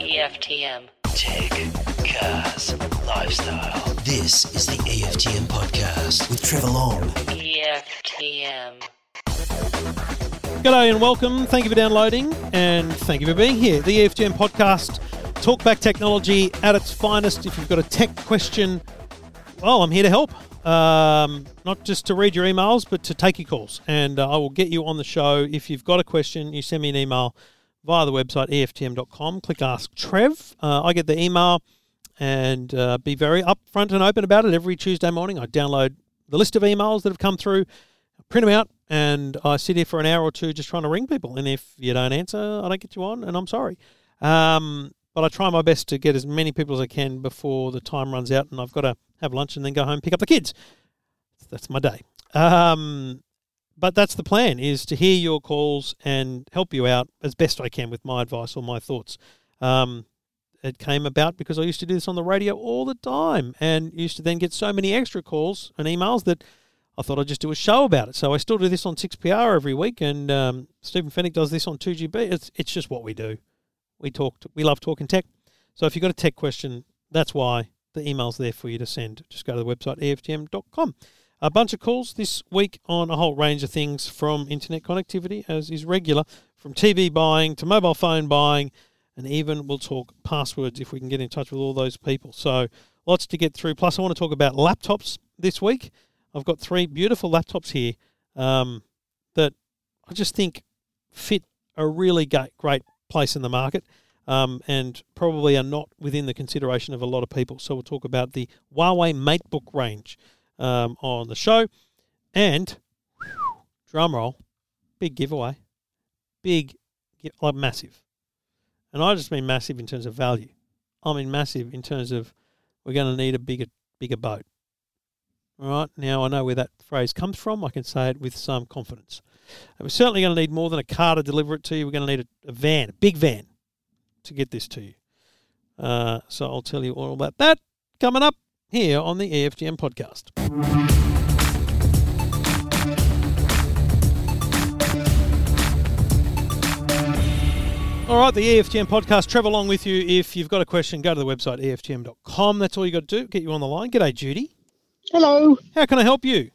EFTM. Tech, cars, lifestyle. This is the EFTM podcast with Trevor Long. EFTM. G'day and welcome. Thank you for downloading and thank you for being here. The EFTM podcast, Talkback Technology at its finest. If you've got a tech question, well, I'm here to help. Um, not just to read your emails, but to take your calls. And uh, I will get you on the show. If you've got a question, you send me an email via the website EFTM.com. Click Ask Trev. Uh, I get the email and uh, be very upfront and open about it every Tuesday morning. I download the list of emails that have come through, print them out, and I sit here for an hour or two just trying to ring people. And if you don't answer, I don't get you on, and I'm sorry. Um, but I try my best to get as many people as I can before the time runs out, and I've got to have lunch and then go home and pick up the kids. That's my day. Um, but that's the plan: is to hear your calls and help you out as best I can with my advice or my thoughts. Um, it came about because I used to do this on the radio all the time, and used to then get so many extra calls and emails that I thought I'd just do a show about it. So I still do this on 6PR every week, and um, Stephen Fenech does this on 2GB. It's, it's just what we do. We talk. we love talking tech. So if you've got a tech question, that's why the email's there for you to send. Just go to the website EFTM.com. A bunch of calls this week on a whole range of things from internet connectivity, as is regular, from TV buying to mobile phone buying, and even we'll talk passwords if we can get in touch with all those people. So lots to get through. Plus, I want to talk about laptops this week. I've got three beautiful laptops here um, that I just think fit a really great place in the market um, and probably are not within the consideration of a lot of people. So we'll talk about the Huawei MateBook range um, on the show. And drum roll, big giveaway, big, like massive. And I just mean massive in terms of value. I mean massive in terms of we're going to need a bigger, bigger boat. All right, now I know where that phrase comes from. I can say it with some confidence. And we're certainly going to need more than a car to deliver it to you. We're going to need a, a van, a big van, to get this to you. Uh, so I'll tell you all about that coming up here on the EFTM podcast. All right, the EFTM podcast. Trevor along with you. If you've got a question, go to the website EFTM.com. That's all you got to do. Get you on the line. G'day, Judy. Hello. How can I help you?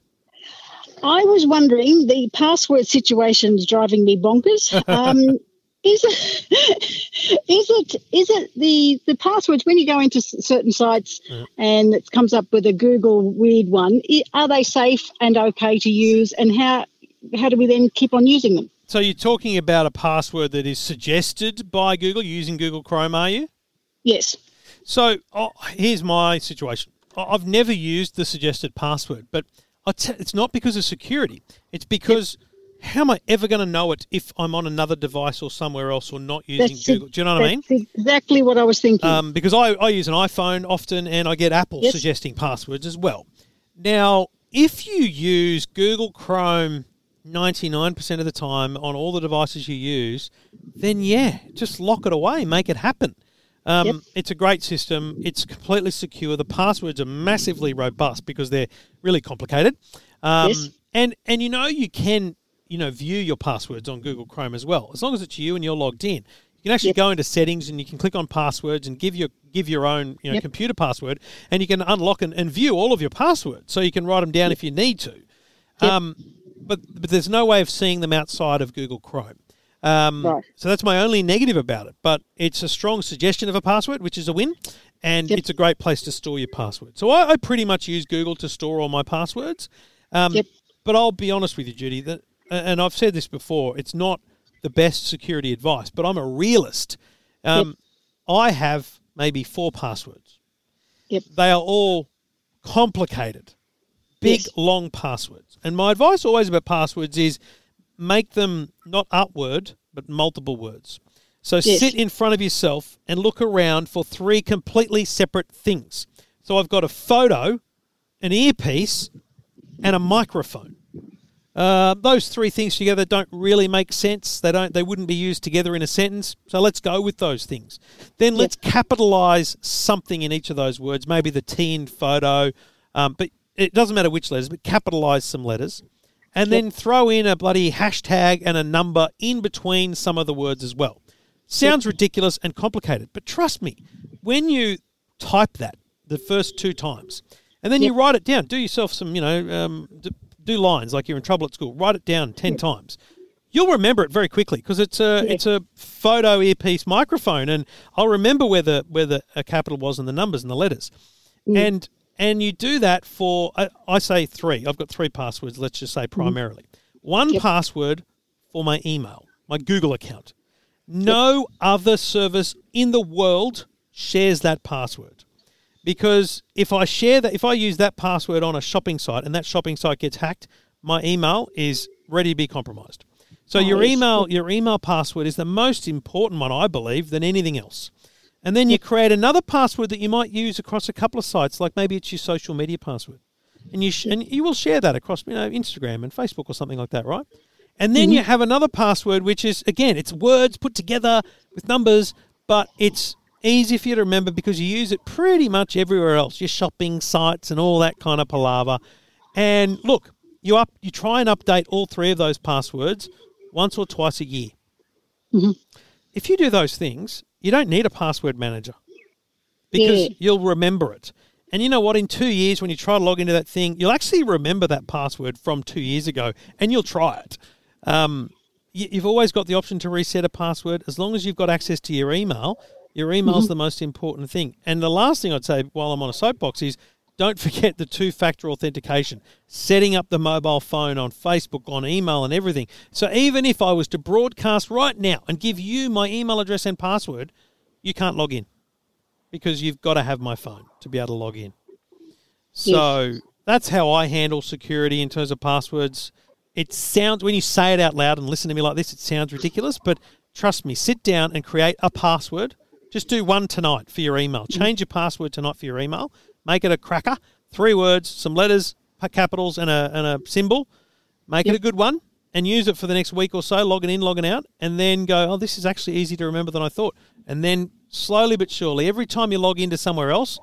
I was wondering, the password situation is driving me bonkers. Um, is it is it is it the the passwords when you go into certain sites and it comes up with a Google weird one? Are they safe and okay to use? And how how do we then keep on using them? So you're talking about a password that is suggested by Google using Google Chrome, are you? Yes. So oh, here's my situation. I've never used the suggested password, but t- it's not because of security. It's because how am I ever going to know it if I'm on another device or somewhere else or not using That's Google? Do you know what I mean? Exactly what I was thinking. Um, because I, I use an iPhone often and I get Apple Yes. suggesting passwords as well. Now, if you use Google Chrome 99% of the time on all the devices you use, then yeah, just lock it away, make it happen. Um, Yep. It's a great system. It's completely secure. The passwords are massively robust because they're really complicated. Um, Yes. And and you know you can you know view your passwords on Google Chrome as well, as long as it's you and you're logged in. You can actually Yep. go into settings and you can click on passwords and give your give your own you know Yep. computer password, and you can unlock and, and view all of your passwords. So you can write them down if you need to. Um, but but there's no way of seeing them outside of Google Chrome. Um, Right. So that's my only negative about it. But it's a strong suggestion of a password, which is a win, and Yep. it's a great place to store your password. So I, I pretty much use Google to store all my passwords. Um, Yep. But I'll be honest with you, Judy, that and I've said this before, it's not the best security advice, but I'm a realist. Um, I have maybe four passwords. Yep. They are all complicated, big, Yes. long passwords. And my advice always about passwords is make them not upward, but multiple words. So Yes. sit in front of yourself and look around for three completely separate things. So I've got a photo, an earpiece, and a microphone. Uh, those three things together don't really make sense. They don't. They wouldn't be used together in a sentence. So let's go with those things. Then let's capitalize something in each of those words. Maybe the T in photo, um, but it doesn't matter which letters. But capitalize some letters, and then throw in a bloody hashtag and a number in between some of the words as well. Sounds ridiculous and complicated, but trust me, when you type that the first two times, and then you write it down, do yourself some, you know, um, d- do lines like you're in trouble at school. Write it down ten times. You'll remember it very quickly because it's a it's a photo earpiece microphone, and I'll remember where the where the a capital was and the numbers and the letters, and and you do that for I, I say three. I've got three passwords. Let's just say mm-hmm. primarily one Yep. password for my email, my Google account. No other service in the world shares that password. Because if I share that, if I use that password on a shopping site and that shopping site gets hacked, my email is ready to be compromised. So oh, your yes. email, your email password is the most important one, I believe, than anything else. And then you create another password that you might use across a couple of sites, like maybe it's your social media password, and you sh- and you will share that across you know Instagram and Facebook or something like that, right? And then mm-hmm. you have another password, which is again, it's words put together with numbers, but it's easy for you to remember because you use it pretty much everywhere else, your shopping sites and all that kind of palaver. And look, you up, you try and update all three of those passwords once or twice a year. Mm-hmm. If you do those things, you don't need a password manager because Yeah. you'll remember it. And you know what? In two years, when you try to log into that thing, you'll actually remember that password from two years ago, and you'll try it. Um, you, you've always got the option to reset a password as long as you've got access to your email. Your email's the most important thing. And the last thing I'd say while I'm on a soapbox is don't forget the two factor authentication, setting up the mobile phone on Facebook, on email, and everything. So even if I was to broadcast right now and give you my email address and password, you can't log in because you've got to have my phone to be able to log in. So that's how I handle security in terms of passwords. It sounds when you say it out loud and listen to me like this, it sounds ridiculous, but trust me, sit down and create a password. Just do one tonight for your email. Mm-hmm. Change your password tonight for your email. Make it a cracker. Three words, some letters, capitals, and a and a symbol. Make it a good one and use it for the next week or so, logging in, logging out, and then go, oh, this is actually easy to remember than I thought. And then slowly but surely, every time you log into somewhere else,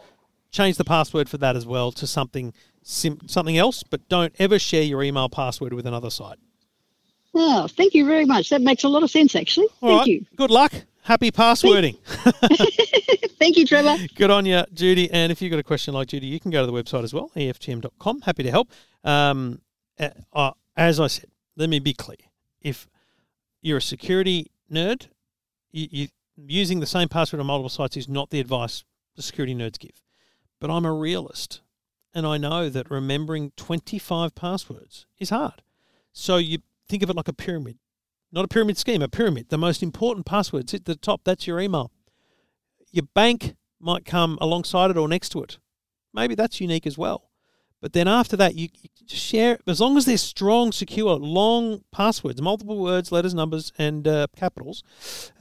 change the password for that as well to something sim- something else, but don't ever share your email password with another site. Oh, thank you very much. That makes a lot of sense, actually. All thank right. you. Good luck. Happy passwording. Thank you, Trevor. Good on you, Judy. And if you've got a question like Judy, you can go to the website as well, EFTM.com. Happy to help. Um, uh, as I said, let me be clear. If you're a security nerd, you, you, using the same password on multiple sites is not the advice the security nerds give. But I'm a realist, and I know that remembering 25 passwords is hard. So you think of it like a pyramid, not a pyramid scheme, a pyramid. The most important passwords at the top, that's your email your bank might come alongside it or next to it. Maybe that's unique as well. But then after that, you, you share as long as they're strong, secure, long passwords, multiple words, letters, numbers, and uh, capitals,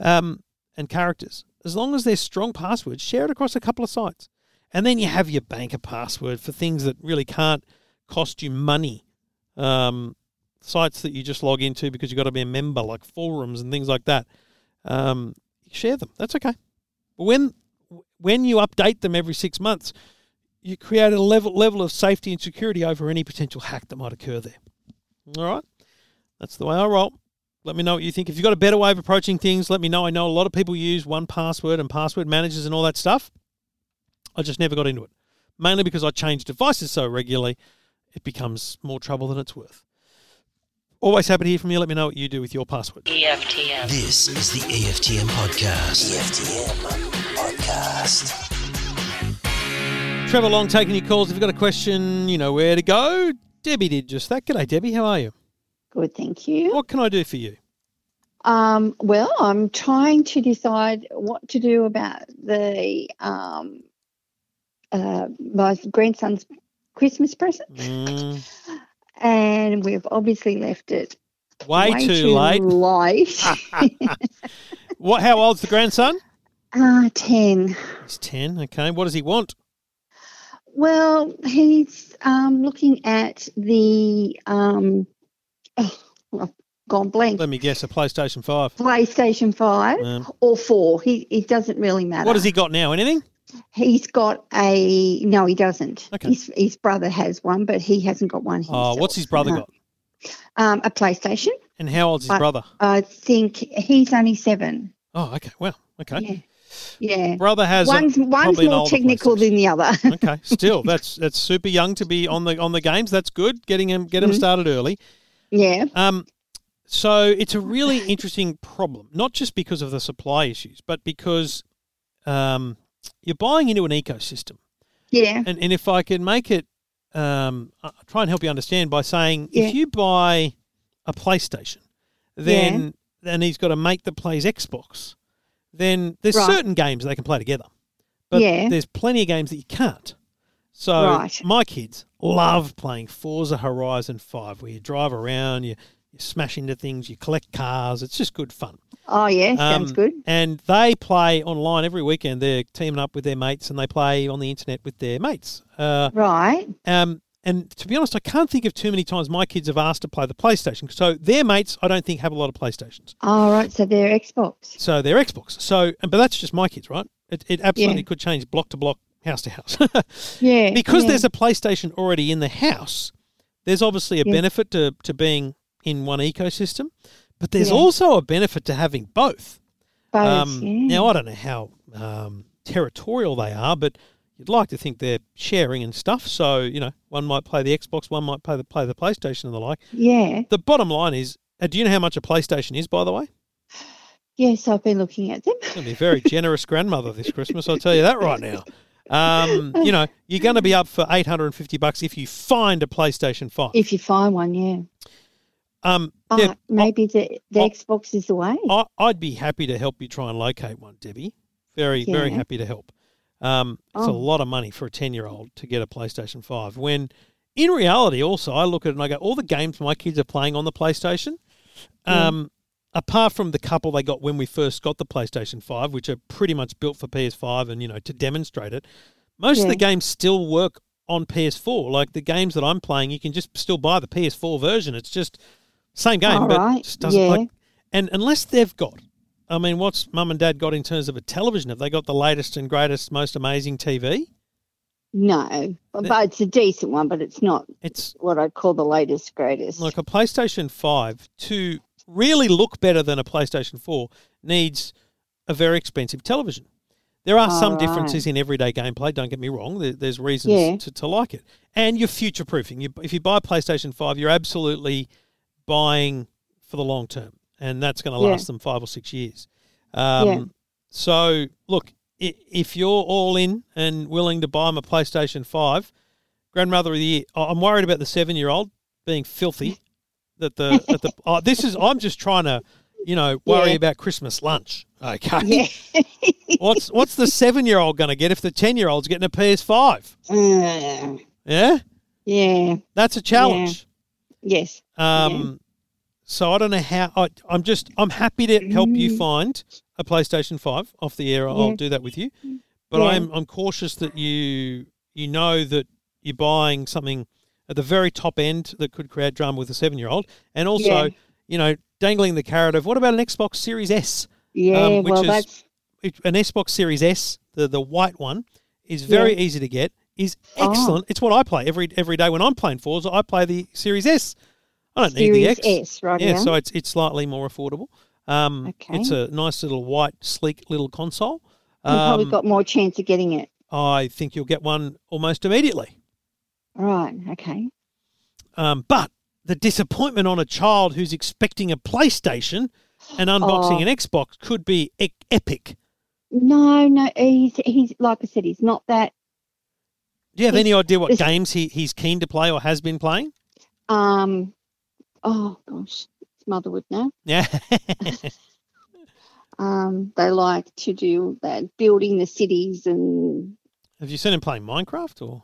um, and characters. As long as they're strong passwords, share it across a couple of sites, and then you have your banker password for things that really can't cost you money. Um, sites that you just log into because you've got to be a member, like forums and things like that. Um, share them. That's okay. But when when you update them every six months, you create a level level of safety and security over any potential hack that might occur there. All right, that's the way I roll. Let me know what you think. If you've got a better way of approaching things, let me know. I know a lot of people use one password and password managers and all that stuff. I just never got into it, mainly because I change devices so regularly, it becomes more trouble than it's worth. Always happy to hear from you. Let me know what you do with your password. EFTM. This is the EFTM podcast. EFTM podcast. Trevor Long taking your calls. If you've got a question, you know where to go. Debbie did just that. G'day, Debbie. How are you? Good, thank you. What can I do for you? Um, well, I'm trying to decide what to do about the um, uh, my grandson's Christmas present, Mm, and we've obviously left it way, too, late. late. What? How old's the grandson? uh, Ten. He's ten. Okay. What does he want? Well, he's um, looking at the um, oh, gone blank. Let me guess. A PlayStation Five. PlayStation Five Um, or Four. He it doesn't really matter. what has he got now? Anything? He's got a no, he doesn't. Okay. His his brother has one, but he hasn't got one. Oh, what's his brother got? Um, a PlayStation. And how old's his brother? I think he's only seven. Oh, okay. Well, okay. Yeah. Yeah. Brother has a- One's one's more technical than the other. okay, still that's that's super young to be on the on the games. That's good. Getting him get him Mhm. started early. yeah. Um, so it's a really interesting problem, not just because of the supply issues, but because um, you're buying into an ecosystem. Yeah. And and if I can make it, um, I'll try and help you understand by saying Yeah. if you buy a PlayStation, then and he's got a mate that plays Xbox, then there's Right. certain games they can play together, but Yeah. there's plenty of games that you can't. So Right. my kids love playing Forza Horizon Five, where you drive around, you you smash into things, you collect cars. It's just good fun. Oh yeah. Sounds Um, good. And they play online every weekend. They're teaming up with their mates and they play on the internet with their mates. Uh, Right. um, and to be honest, I can't think of too many times my kids have asked to play the PlayStation. So their mates, I don't think, have a lot of PlayStations. All right. So they're Xbox. So they're Xbox. So, but that's just my kids, right? It, it absolutely Yeah. could change block to block, house to house. Yeah. because yeah. there's a PlayStation already in the house, there's obviously a Yeah. benefit to, to being in one ecosystem, but there's Yeah. also a benefit to having both. both. Um, yeah. Now, I don't know how um, territorial they are, but you'd like to think they're sharing and stuff. So, you know, one might play the Xbox, one might play the, play the PlayStation and the like. yeah. The bottom line is uh, do you know how much a PlayStation is, by the way? Yes, I've been looking at them. You'll be a very generous grandmother this Christmas, I'll tell you that right now. Um, you know, you're going to be up for 850 bucks if you find a PlayStation 5. If you find one, yeah. Um, Oh, yeah, maybe the the I- Xbox is the way. I, I'd be happy to help you try and locate one, Debbie. Very, very happy to help. Um, it's a Oh. lot of money for a 10 year old to get a PlayStation 5. When in reality, also, I look at it and I go, all the games my kids are playing on the PlayStation, um, apart from the couple they got when we first got the PlayStation 5, which are pretty much built for PS5 and, you know, to demonstrate it, most of the games still work on PS4. Like the games that I'm playing, you can just still buy the PS4 version. It's just same game, All but right, just doesn't yeah. like. And unless they've got, I mean, what's mum and dad got in terms of a television? Have they got the latest and greatest, most amazing TV? No, but it's a decent one, but it's not It's what I'd call the latest, greatest. like a PlayStation 5 to really look better than a PlayStation 4 needs a very expensive television. There are some All differences in everyday gameplay, don't get me wrong. There, there's reasons Yeah. to, to like it. And you're future proofing. You, if you buy a PlayStation 5, you're absolutely buying for the long term. And that's going to Yeah. last them five or six years. Um, Yeah. So, look, if you're all in and willing to buy them a PlayStation 5, grandmother of the year, I'm worried about the seven year old being filthy. That the, that the oh, this is I'm just trying to, you know, worry Yeah. about Christmas lunch. Okay, yeah. what's what's the seven year old going to get if the ten year old's getting a PS5? Uh, Yeah, yeah. that's a challenge. Yes. Um, so I don't know how. I, I'm just I'm happy to help you Mm. find a PlayStation Five off the air. I'll Yeah. do that with you, but Yeah. I'm I'm cautious that you you know that you're buying something at the very top end that could create drama with a seven year old, and also Yeah. you know dangling the carrot of what about an Xbox Series S? Yeah. um, which well, is- that's an Xbox Series S, the the white one, is very easy to get. Is Oh. excellent. It's what I play every every day when I'm playing Forza. I play the Series S. I don't need Series the X. S, right? Yeah, so it's it's slightly more affordable. Um, Okay. It's a nice little white, sleek little console. You've probably Um, got more chance of getting it. I think you'll get one almost immediately. Right. Okay. Um, but the disappointment on a child who's expecting a PlayStation and unboxing Oh. an Xbox could be e- epic. No, no. He's he's like I said. He's not that. Do you have any idea what games he, he's keen to play or has been playing? Um. Oh gosh, his mother would know. Yeah. Um. They like to do that, building the cities and have you seen him playing Minecraft or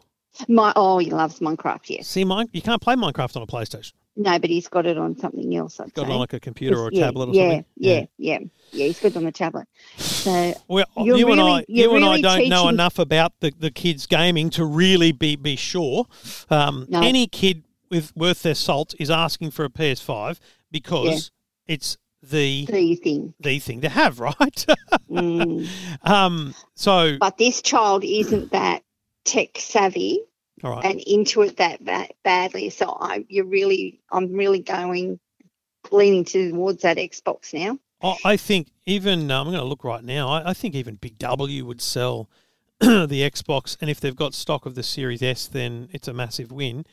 my. Oh, he loves Minecraft. Yes. see Mine? You can't play Minecraft on a PlayStation. No, but he's got it on something else. I'd Got it on like a computer or a yeah, tablet or yeah, something. Yeah, yeah, yeah, He's good on the tablet. So Well, you and I, you and I don't know enough about the, the kids gaming to really be be sure. Um, No. Any kid with worth their salt is asking for a PS5 because it's the the thing. the thing to have, right? Mm. um, so But this child isn't that tech savvy right. and into it that ba- badly. So I, you're really, I'm really going leaning towards that Xbox now. I I think even uh, I'm going to look right now. I, I think even Big W would sell the Xbox, and if they've got stock of the Series S, then it's a massive win.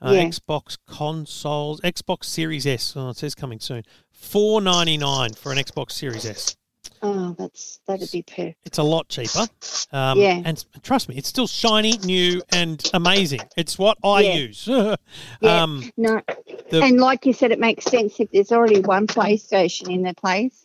Uh, Yeah. Xbox consoles, Xbox Series S. Oh, it says coming soon. Four ninety nine for an Xbox Series S. Oh, that's that'd be perfect. It's a lot cheaper. Um, Yeah. And trust me, it's still shiny, new, and amazing. It's what I Yeah. use. Yeah. um, No, The- and like you said, it makes sense if there's already one PlayStation in the place.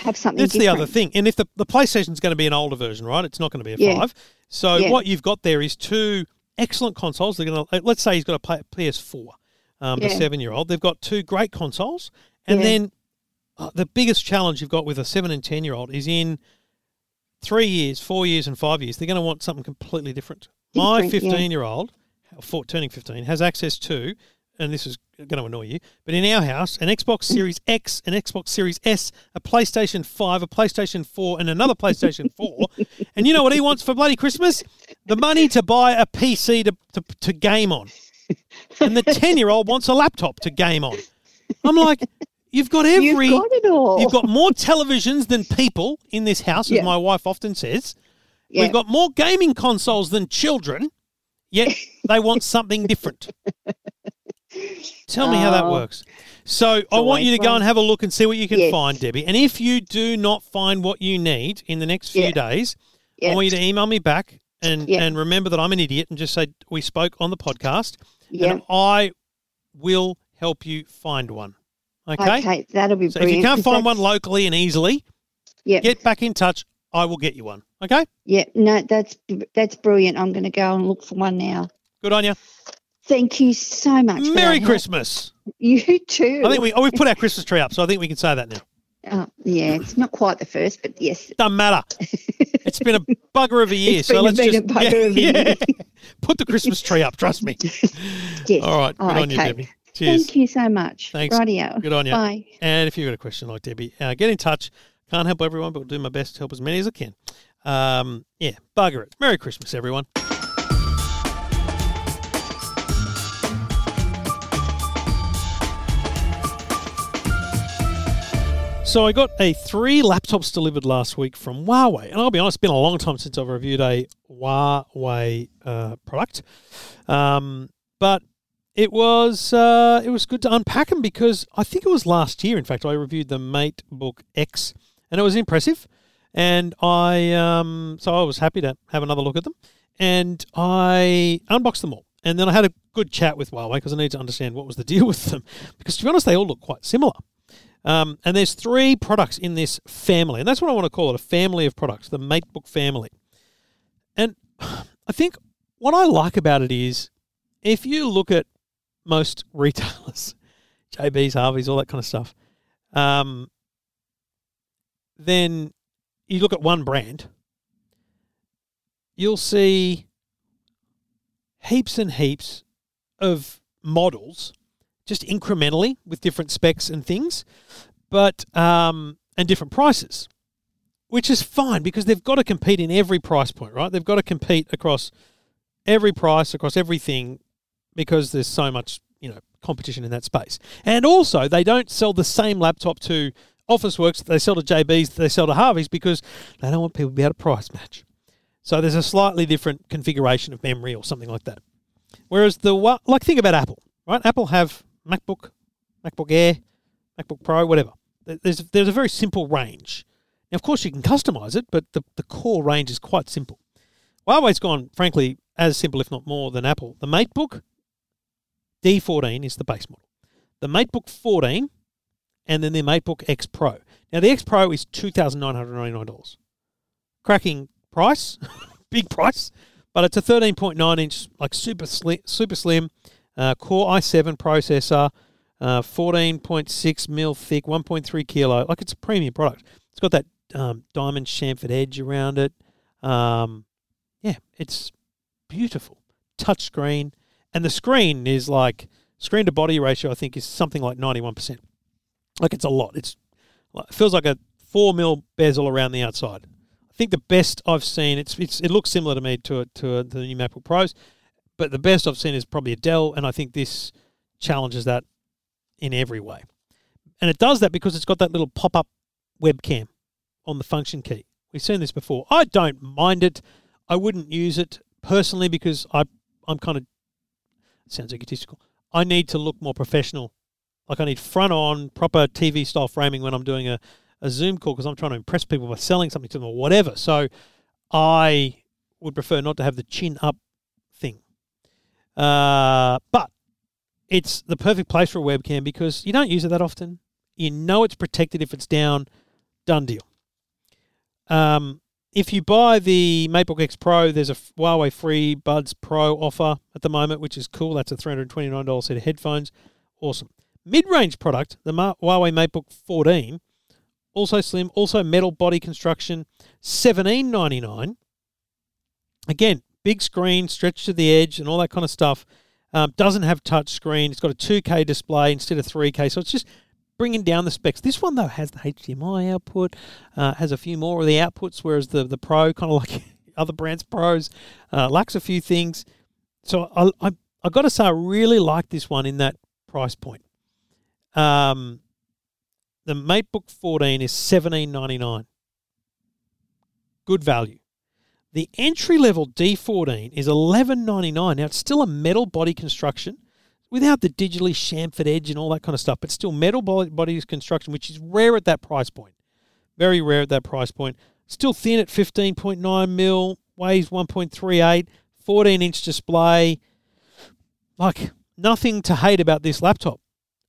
Have something. That's the other thing. And if the, the PlayStation's going to be an older version, right? It's not going to be a Yeah. 5. So Yeah. what you've got there is two excellent consoles. They're going to let's say he's got a PS4, um, the 7-year-old. They've got two great consoles. And then uh, the biggest challenge you've got with a 7 and 10-year-old is in 3 years, 4 years and 5 years, they're going to want something completely different. My Different, yeah. 15-year-old, four, turning 15, has access to and this is going to annoy you, but in our house, an Xbox Series X, an Xbox Series S, a PlayStation 5, a PlayStation 4, and another PlayStation 4. and you know what he wants for bloody Christmas? The money to buy a PC to, to, to game on. And the 10 year old wants a laptop to game on. I'm like, you've got every. You've got it all. You've got more televisions than people in this house, as my wife often says. yeah. We've got more gaming consoles than children, yet they want something different. Tell me how that Oh. works. So I want you to go and have a look and see what you can Yes. find, Debbie. And if you do not find what you need in the next few Yeah. days, I want you to email me back and, Yeah. and remember that I'm an idiot and just say we spoke on the podcast yeah. and I will help you find one. Okay? Okay, that'll be So if you can't find one locally and easily, yeah, get back in touch. I will get you one. Okay? yeah, no, that's that's brilliant. I'm going to go and look for one now. Good on you. Thank you so much. Merry that help. Christmas. You too. I think we oh we've put our Christmas tree up, so I think we can say that now. Oh, yeah, it's not quite the first, but yes. Doesn't matter. It's been a bugger of a year, It's so let's been a just bugger of a yeah, year. put the Christmas tree up. Trust me. Yes. All right, good Oh, on you. Debbie. Cheers. Thank you so much. Thanks. Radio. Good on you. Bye. And if you've got a question like Debbie, uh, get in touch. Can't help everyone, but will do my best to help as many as I can. Um, yeah, bugger it. Merry Christmas, everyone. So I got a three laptops delivered last week from Huawei, and I'll be honest, it's been a long time since I've reviewed a Huawei uh, product. Um, but it was uh, it was good to unpack them because I think it was last year. In fact, I reviewed the MateBook X, and it was impressive. And I um, so I was happy to have another look at them, and I unboxed them all. And then I had a good chat with Huawei because I need to understand what was the deal with them. Because to be honest, they all look quite similar. Um, and there's three products in this family, and that's what I want to call it a family of products, the MateBook family. And I think what I like about it is if you look at most retailers, JB's, Harvey's, all that kind of stuff, um, then you look at one brand, you'll see heaps and heaps of models just incrementally with different specs and things, but um, and different prices, which is fine because they've got to compete in every price point, right? They've got to compete across every price, across everything, because there's so much you know competition in that space. And also, they don't sell the same laptop to Officeworks that they sell to JB's, they sell to Harvey's because they don't want people to be able to price match. So there's a slightly different configuration of memory or something like that. Whereas the like think about Apple, right? Apple have MacBook, MacBook Air, MacBook Pro, whatever. There's there's a very simple range. Now, of course, you can customize it, but the, the core range is quite simple. Huawei's gone, frankly, as simple, if not more, than Apple. The MateBook D14 is the base model. The MateBook 14, and then the MateBook X Pro. Now, the X Pro is $2,999. Cracking price, big price, but it's a 13.9 inch, like super slim, super slim uh, Core i7 processor, uh, 14.6 mil thick, 1.3 kilo. Like it's a premium product. It's got that um, diamond chamfered edge around it. Um, yeah, it's beautiful. Touchscreen, and the screen is like screen to body ratio. I think is something like 91%. Like it's a lot. It's it feels like a four mil bezel around the outside. I think the best I've seen. It's, it's it looks similar to me to to, to the new MacBook Pros, but the best I've seen is probably a Dell, and I think this challenges that in every way. And it does that because it's got that little pop up webcam on the function key. We've seen this before. I don't mind it. I wouldn't use it personally because I I'm kind of sounds egotistical. I need to look more professional. Like I need front on proper TV style framing when I'm doing a, a Zoom call because I'm trying to impress people by selling something to them or whatever. So I would prefer not to have the chin up thing. Uh, but it's the perfect place for a webcam because you don't use it that often. You know it's protected if it's down. Done deal. Um, if you buy the MateBook X Pro, there's a Huawei Free Buds Pro offer at the moment, which is cool. That's a $329 set of headphones. Awesome. Mid-range product, the Huawei MateBook 14, also slim, also metal body construction, $17.99. Again, big screen, stretched to the edge, and all that kind of stuff. Um, doesn't have touch screen. It's got a 2K display instead of 3K, so it's just bringing down the specs. This one though has the HDMI output, uh, has a few more of the outputs, whereas the the Pro kind of like other brands Pros uh, lacks a few things. So I I I got to say I really like this one in that price point. Um, the MateBook 14 is seventeen ninety nine. Good value. The entry level D14 is eleven ninety nine. Now it's still a metal body construction without the digitally chamfered edge and all that kind of stuff, but still metal body construction, which is rare at that price point. Very rare at that price point. Still thin at 15.9 mil, weighs 1.38, 14 inch display. Like nothing to hate about this laptop.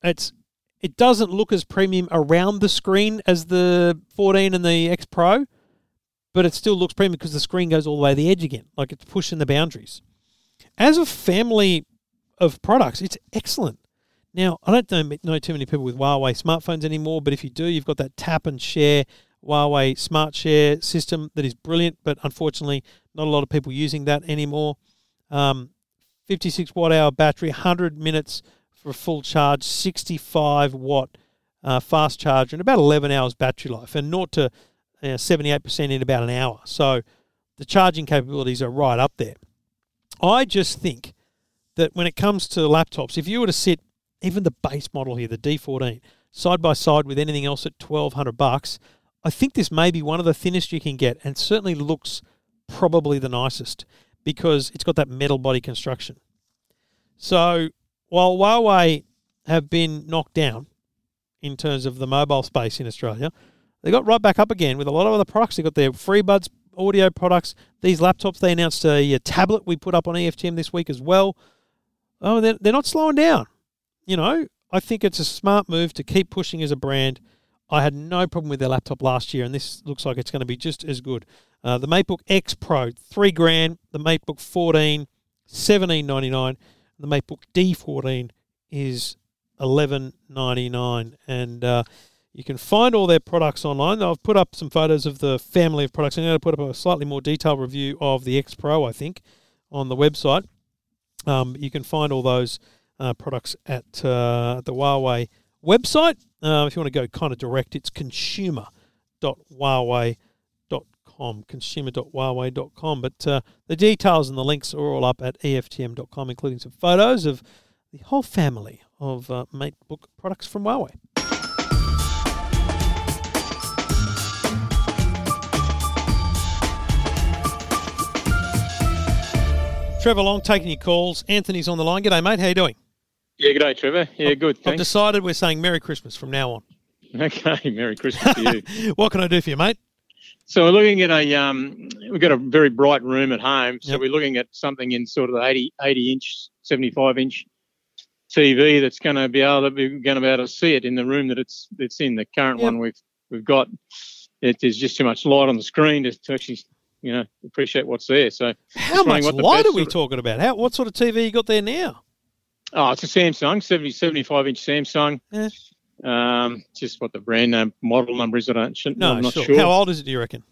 It's it doesn't look as premium around the screen as the 14 and the X Pro, but it still looks premium because the screen goes all the way to the edge again. Like it's pushing the boundaries. As a family of products. It's excellent. Now, I don't know, know too many people with Huawei smartphones anymore, but if you do, you've got that tap and share Huawei Smart Share system that is brilliant, but unfortunately, not a lot of people using that anymore. Um, 56 watt hour battery, 100 minutes for a full charge, 65 watt uh, fast charger, and about 11 hours battery life, and 0 to uh, 78% in about an hour. So the charging capabilities are right up there. I just think that when it comes to laptops, if you were to sit even the base model here, the D14, side by side with anything else at 1200 bucks, I think this may be one of the thinnest you can get and certainly looks probably the nicest because it's got that metal body construction. So while Huawei have been knocked down in terms of the mobile space in Australia, they got right back up again with a lot of other products. They got their FreeBuds audio products, these laptops. They announced a, a tablet we put up on EFTM this week as well oh, they're, they're not slowing down. You know, I think it's a smart move to keep pushing as a brand. I had no problem with their laptop last year, and this looks like it's going to be just as good. Uh, the MateBook X Pro, three grand. The MateBook 14, seventeen ninety nine. The MateBook D14 is eleven ninety nine, and uh, you can find all their products online. I've put up some photos of the family of products. I'm going to put up a slightly more detailed review of the X Pro, I think, on the website. Um, you can find all those uh, products at uh, the Huawei website. Uh, if you want to go kind of direct, it's consumer.huawei.com, consumer.huawei.com. But uh, the details and the links are all up at EFTM.com, including some photos of the whole family of uh, MateBook products from Huawei. Trevor Long taking your calls. Anthony's on the line. G'day, mate. How you doing? Yeah, good day, Trevor. Yeah, good. Thanks. I've decided we're saying Merry Christmas from now on. Okay, Merry Christmas to you. what can I do for you, mate? So we're looking at a um, we've got a very bright room at home. So yep. we're looking at something in sort of the 80, 80 inch, 75 inch TV that's going to be able to be going to be able to see it in the room that it's it's in. The current yep. one we've we've got, it, there's just too much light on the screen to, to actually you know appreciate what's there. So how much light are we talking about? How what sort of TV you got there now? Oh, it's a Samsung, 70, 75 inch Samsung. Yeah. Um, just what the brand name, model number is, I don't. No, I'm not sure. sure. How old is it? Do you reckon?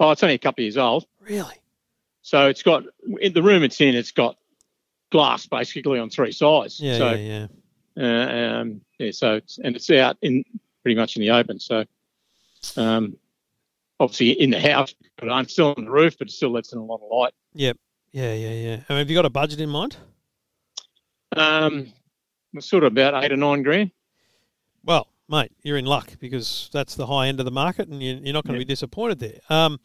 Oh, it's only a couple of years old. Really? So it's got in the room it's in. It's got glass basically on three sides. Yeah, so, yeah, yeah. Uh, um, yeah. So it's, and it's out in pretty much in the open. So um, obviously in the house, but I'm still on the roof, but it still lets in a lot of light. Yep. Yeah, yeah, yeah. And have you got a budget in mind? Um, sort of about eight or nine grand. Well, mate, you're in luck because that's the high end of the market, and you- you're not going to Yeah. be disappointed there. Um,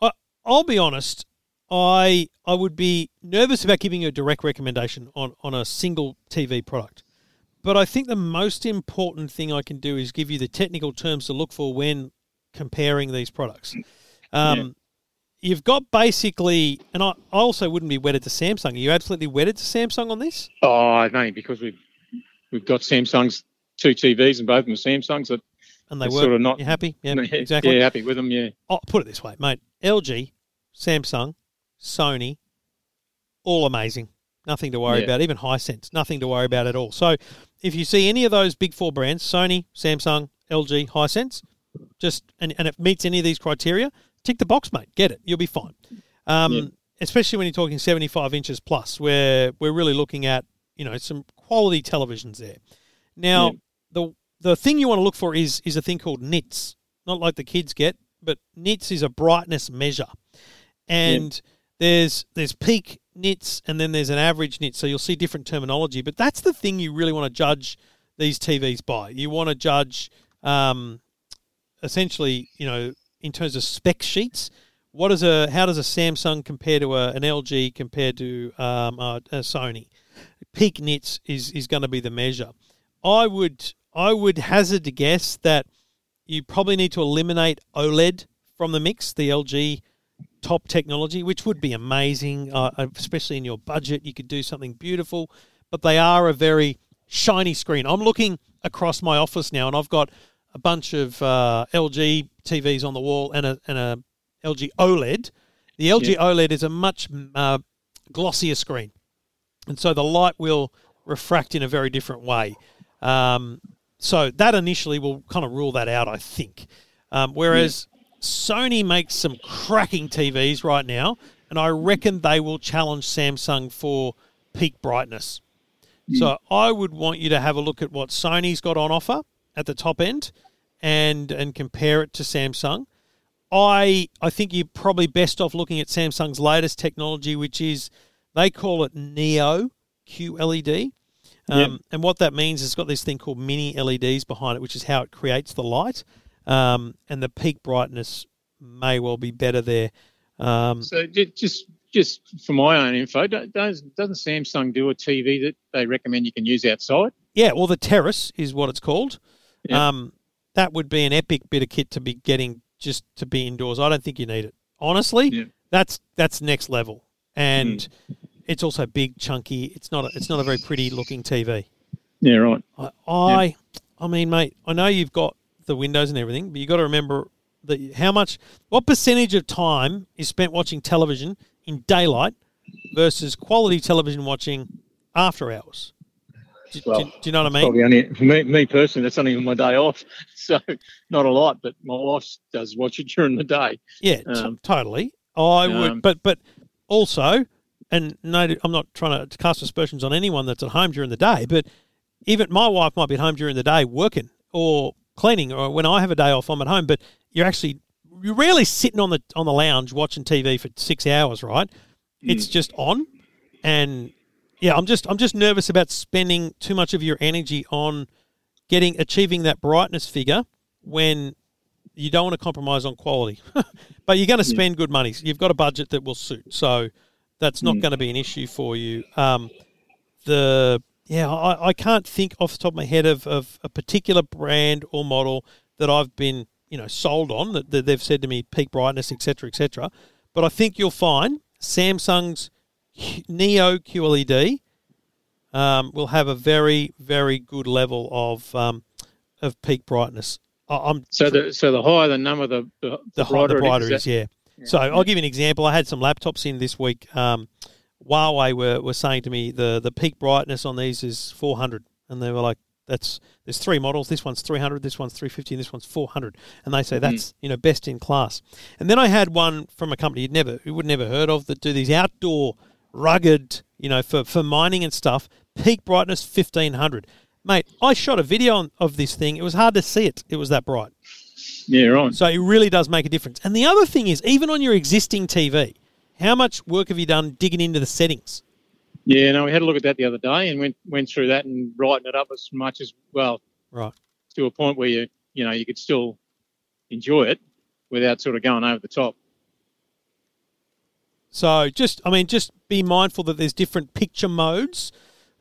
I, I'll be honest. I I would be nervous about giving you a direct recommendation on, on a single TV product, but I think the most important thing I can do is give you the technical terms to look for when comparing these products. Um, You've got basically, and I, I also wouldn't be wedded to Samsung. Are you absolutely wedded to Samsung on this? Oh, no, because we've we've got Samsung's two TVs and both of them are Samsungs. That And they work. sort of not- you happy? Yeah, yeah, exactly. Yeah, happy with them. Yeah. oh, put it this way, mate. LG, Samsung, Sony, all amazing. Nothing to worry Yeah. about. Even Hisense, nothing to worry about at all. So, if you see any of those big four brands, Sony, Samsung, LG, Hisense, just and, and it meets any of these criteria, tick the box, mate. Get it. You'll be fine. Um, Yeah. Especially when you're talking 75 inches plus, where we're really looking at you know some quality televisions there. Now, Yeah. the the thing you want to look for is is a thing called nits, not like the kids get, but nits is a brightness measure, and there's there's peak nits and then there's an average nit. So you'll see different terminology, but that's the thing you really want to judge these TVs by. You want to judge, um, essentially, you know, in terms of spec sheets. What is a how does a Samsung compare to a, an LG compared to um, a, a Sony? Peak nits is is going to be the measure. I would I would hazard to guess that you probably need to eliminate OLED from the mix, the LG top technology, which would be amazing, uh, especially in your budget. You could do something beautiful, but they are a very shiny screen. I'm looking across my office now, and I've got a bunch of uh, LG TVs on the wall and a and a LG OLED. The LG Yeah. OLED is a much uh, glossier screen, and so the light will refract in a very different way. Um, so that initially will kind of rule that out, I think. Um, whereas Sony makes some cracking TVs right now, and I reckon they will challenge Samsung for peak brightness. So I would want you to have a look at what Sony's got on offer at the top end, and and compare it to Samsung. I I think you're probably best off looking at Samsung's latest technology, which is they call it Neo QLED. Um, Yeah. And what that means is it's got this thing called mini LEDs behind it, which is how it creates the light. Um, and the peak brightness may well be better there. Um, So just just for my own info, doesn't doesn't Samsung do a TV that they recommend you can use outside? yeah, well, the Terrace is what it's called. Yeah. Um, that would be an epic bit of kit to be getting just to be indoors. I don't think you need it. Honestly, Yeah. that's that's next level, and it's also big, chunky. It's not a, it's not a very pretty looking TV. Yeah, right. I, I, I mean, mate, I know you've got the windows and everything, but you got to remember that how much, what percentage of time is spent watching television in daylight versus quality television watching after hours. Do, do- Well, do you know what I mean? Probably only for me, me personally, that's only on my day off, so not a lot. But my wife does watch it during the day. Yeah, t- Um, totally. I um, would, but but also, and no, I'm not trying to cast aspersions on anyone that's at home during the day, but even my wife might be at home during the day working or cleaning, or when I have a day off, I'm at home. But you're actually you're rarely sitting on the on the lounge watching TV for six hours, right? It's just on, and yeah, I'm just I'm just nervous about spending too much of your energy on getting achieving that brightness figure when you don't want to compromise on quality, but you're going to spend good money. You've got a budget that will suit, so that's not going to be an issue for you. Um, the yeah, I, I can't think off the top of my head of, of a particular brand or model that I've been you know sold on that, that they've said to me peak brightness, etc., etc. But I think you'll find Samsung's Neo QLED um, will have a very very good level of um, of peak brightness. I'm So the so the higher the number, the the, the, high, the brighter, brighter it is, is. yeah. So I'll give you an example. I had some laptops in this week. Um, Huawei were, were saying to me the, the peak brightness on these is 400, and they were like, "That's there's three models. This one's 300, this one's 350, and this one's 400." And they say that's you know best in class. And then I had one from a company you'd never you would never heard of that do these outdoor rugged you know for for mining and stuff. Peak brightness 1500. Mate, I shot a video on, of this thing. It was hard to see it. It was that bright. Yeah, right. So it really does make a difference. And the other thing is, even on your existing TV, How much work have you done digging into the settings? Yeah, no, we had a look at that the other day and went went through that and brightened it up as much as well Right. to a point where you you know you could still enjoy it without sort of going over the top. So just, I mean, just be mindful that there's different picture modes,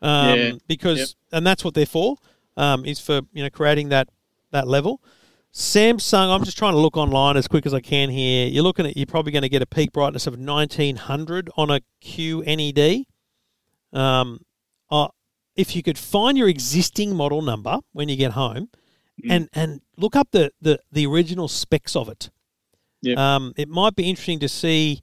um, Yeah. because, Yep. and that's what they're for, um, is for you know creating that that level. Samsung, I'm just trying to look online as quick as I can here. You're looking at, you're probably going to get a peak brightness of 1900 on a QNED. Um, uh, if you could find your existing model number when you get home, Mm. and and look up the the, the original specs of it. Yep. Um, it might be interesting to see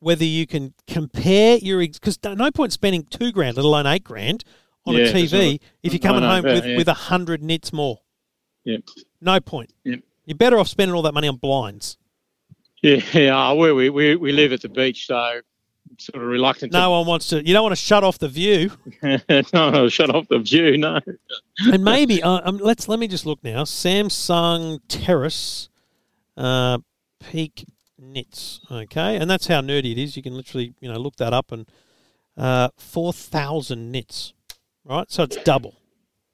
whether you can compare your because no point spending two grand, let alone eight grand, on Yeah, a TV if you're coming home with yeah. with a hundred nits more. Yep. No point. Yep. You're better off spending all that money on blinds. Yeah, yeah. Where we, we we live at the beach, so sort of reluctant. No one wants to. You don't want to shut off the view. to no, shut off the view. No. and maybe uh, um, let's let me just look now. Samsung Terrace uh, peak nits. Okay, and that's how nerdy it is. You can literally you know look that up and uh, four thousand nits. Right, so it's double.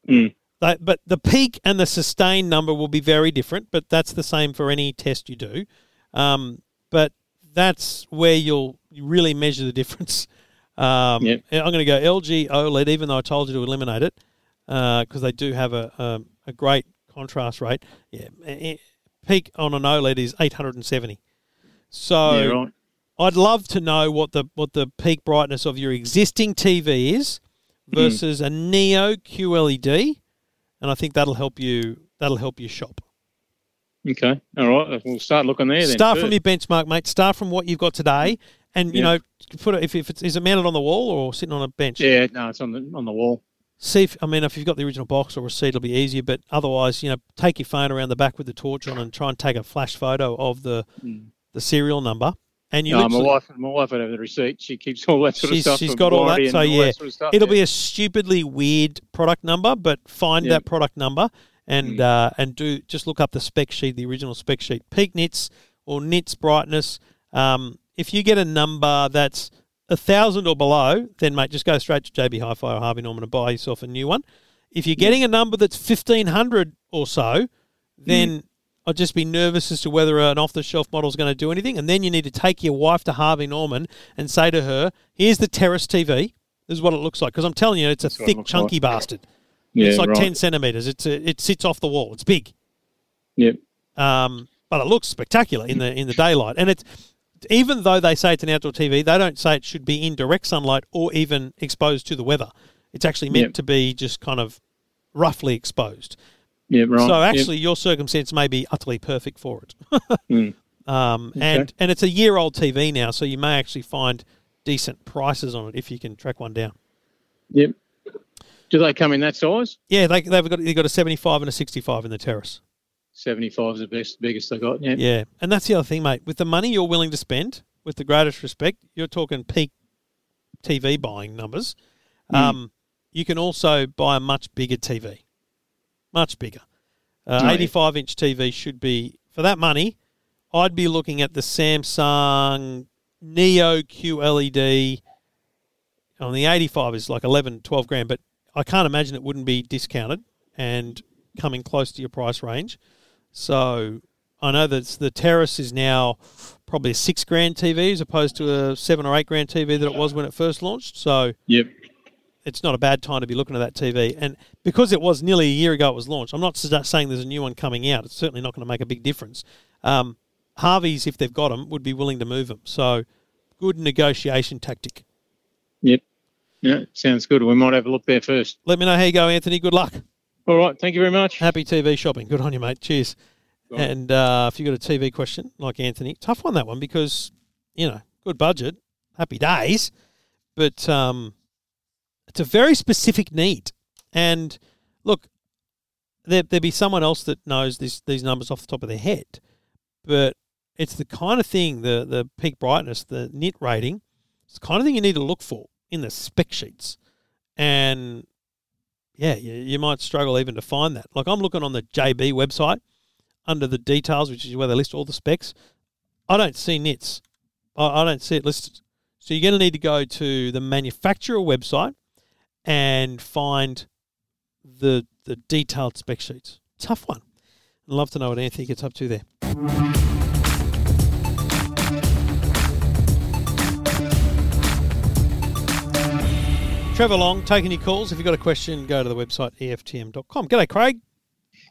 Mm. They, but the peak and the sustained number will be very different. But that's the same for any test you do. Um, but that's where you'll really measure the difference. Um, Yep. I'm going to go LG OLED, even though I told you to eliminate it, because they do have a, a a great contrast rate. Yeah, eh, eh, peak on an OLED is 870. So yeah, right. I'd love to know what the what the peak brightness of your existing TV is Hmm. versus a Neo QLED, and I think that'll help you. That'll help you shop. Okay. All right. We'll start looking there. Then Start from first. your benchmark, mate. Start from what you've got today, and you Yeah. know, put it if, if it's is it mounted on the wall or sitting on a bench. Yeah. No, it's on the on the wall. See if I mean if you've got the original box or receipt, it'll be easier. But otherwise, you know, take your phone around the back with the torch on and try and take a flash photo of the Mm. The serial number. And you No, my wife, my wife would have the receipt. She keeps all that sort She's- of stuff. She's got all that, so yeah, sort of stuff, it'll yeah. be a stupidly weird product number, but find Yeah. that product number and Mm. uh, and do just look up the spec sheet, the original spec sheet, peak nits or nits brightness. Um, if you get a number that's a thousand or below, then mate, just go straight to JB Hi-Fi or Harvey Norman and buy yourself a new one. If you're getting a number that's fifteen hundred or so, then I'd just be nervous as to whether an off-the-shelf model is going to do anything. And then you need to take your wife to Harvey Norman and say to her, "Here's the Terrace TV. This is what it looks like." Because I'm telling you, it's a what it thick, looks chunky bastard. Yeah, it's like right. ten centimeters. It's a, it sits off the wall. It's big, Yep. um, but it looks spectacular in the in the daylight. And it's even though they say it's an outdoor TV, they don't say it should be in direct sunlight or even exposed to the weather. It's actually meant Yep. to be just kind of roughly exposed. Yeah. Right. So Yep. actually, your circumstance may be utterly perfect for it. Mm. um, and and it's a year old TV now, so you may actually find decent prices on it if you can track one down. Yep. Do they come in that size? Yeah, they, they've got they've got a seventy five and a sixty five in the terrace. Seventy-five is the best, biggest they got. Yeah. Yeah, and that's the other thing, mate. With the money you're willing to spend, with the greatest respect, you're talking peak TV buying numbers. Hmm. Um, you can also buy a much bigger TV, much bigger. Uh, Right. 85 inch TV should be for that money. I'd be looking at the Samsung Neo QLED. On the 85 is like 11, 12 grand, but I can't imagine it wouldn't be discounted and coming close to your price range. So I know that the Terrace is now probably a six grand TV as opposed to a seven or eight grand TV that it was when it first launched. So Yep. It's not a bad time to be looking at that TV. And because it was nearly a year ago it was launched, I'm not saying there's a new one coming out. It's certainly not going to make a big difference. Um, Harvey's, if they've got them, would be willing to move them. So good negotiation tactic. Yep. Yeah. Sounds good. We might have a look there first. Let me know how you go, Anthony. Good luck. All right. Thank you very much. Happy TV shopping. Good on you, mate. Cheers. And uh, if you've got a TV question like Anthony, tough one that one because, you know, good budget, happy days, but um, it's a very specific need. And look, there, there'd be someone else that knows these numbers off the top of their head, but it's the kind of thing, the, the peak brightness, the nit rating, it's the kind of thing you need to look for in the spec sheets. And yeah, you, you might struggle even to find that. Like I'm looking on the JB website under the details, which is where they list all the specs. I don't see nits. I, I don't see it listed. So you're going to need to go to the manufacturer website and find the the detailed spec sheets. Tough one. I'd love to know what Anthony gets up to there. Trevor Long taking your calls. If you've got a question, go to the website EFTM.com. G'day, Craig.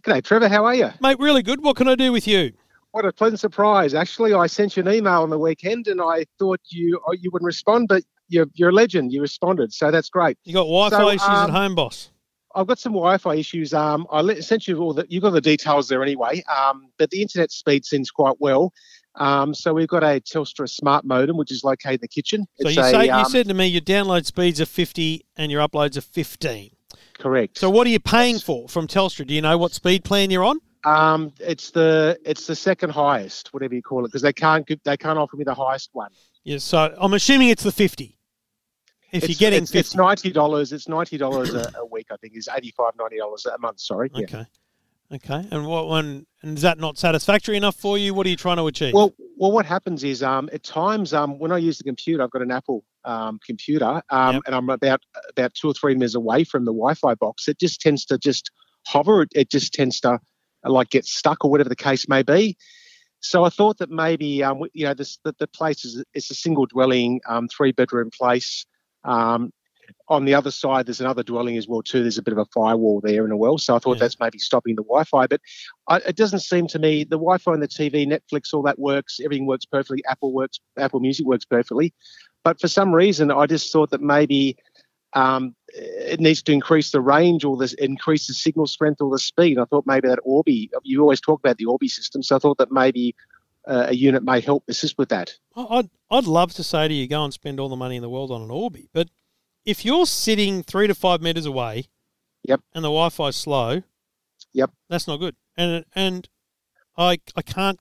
G'day, Trevor. How are you? Mate, really good. What can I do with you? What a pleasant surprise. Actually, I sent you an email on the weekend and I thought you you wouldn't respond, but you're, you're a legend. You responded, so that's great. You got Wi-Fi So, issues at um, home, boss. I've got some Wi-Fi issues. Um, I sent you all the you've got the details there anyway. Um, but the internet speed seems quite well. Um, so we've got a Telstra smart modem, which is located in the kitchen. So you a, say you um, said to me your download speeds are 50 and your uploads are 15. correct. So what are you paying for from Telstra? Do you know what speed plan you're on? Um, it's the it's the second highest, whatever you call it, because they can't they can't offer me the highest one. Yeah, so I'm assuming it's the 50. If it's, you're getting it's, 50. it's ninety dollars. It's ninety dollars a, week. I think is eighty five ninety dollars a month. Sorry. Yeah. Okay. Okay. And what one and is that not satisfactory enough for you? What are you trying to achieve? Well, well, what happens is um, at times um, when I use the computer, I've got an Apple um, computer, um, Yep. and I'm about about two or three meters away from the Wi-Fi box. It just tends to just hover. It, it just tends to like get stuck or whatever the case may be. So I thought that maybe um, you know this the, the place is it's a single dwelling, um, three bedroom place. Um, on the other side, there's another dwelling as well too. There's a bit of a firewall there in a well, so I thought Yeah. that's maybe stopping the Wi-Fi. But I, it doesn't seem to me the Wi-Fi and the TV, Netflix, all that works. Everything works perfectly. Apple works. Apple Music works perfectly. But for some reason, I just thought that maybe um, it needs to increase the range or this increase the signal strength or the speed. I thought maybe that Orbi. You always talk about the Orbi system, so I thought that maybe uh, a unit may help assist with that. I'd I'd love to say to you, go and spend all the money in the world on an Orbi, but if you're sitting three to five meters away, Yep. and the Wi-Fi's slow, Yep. that's not good. And and I I can't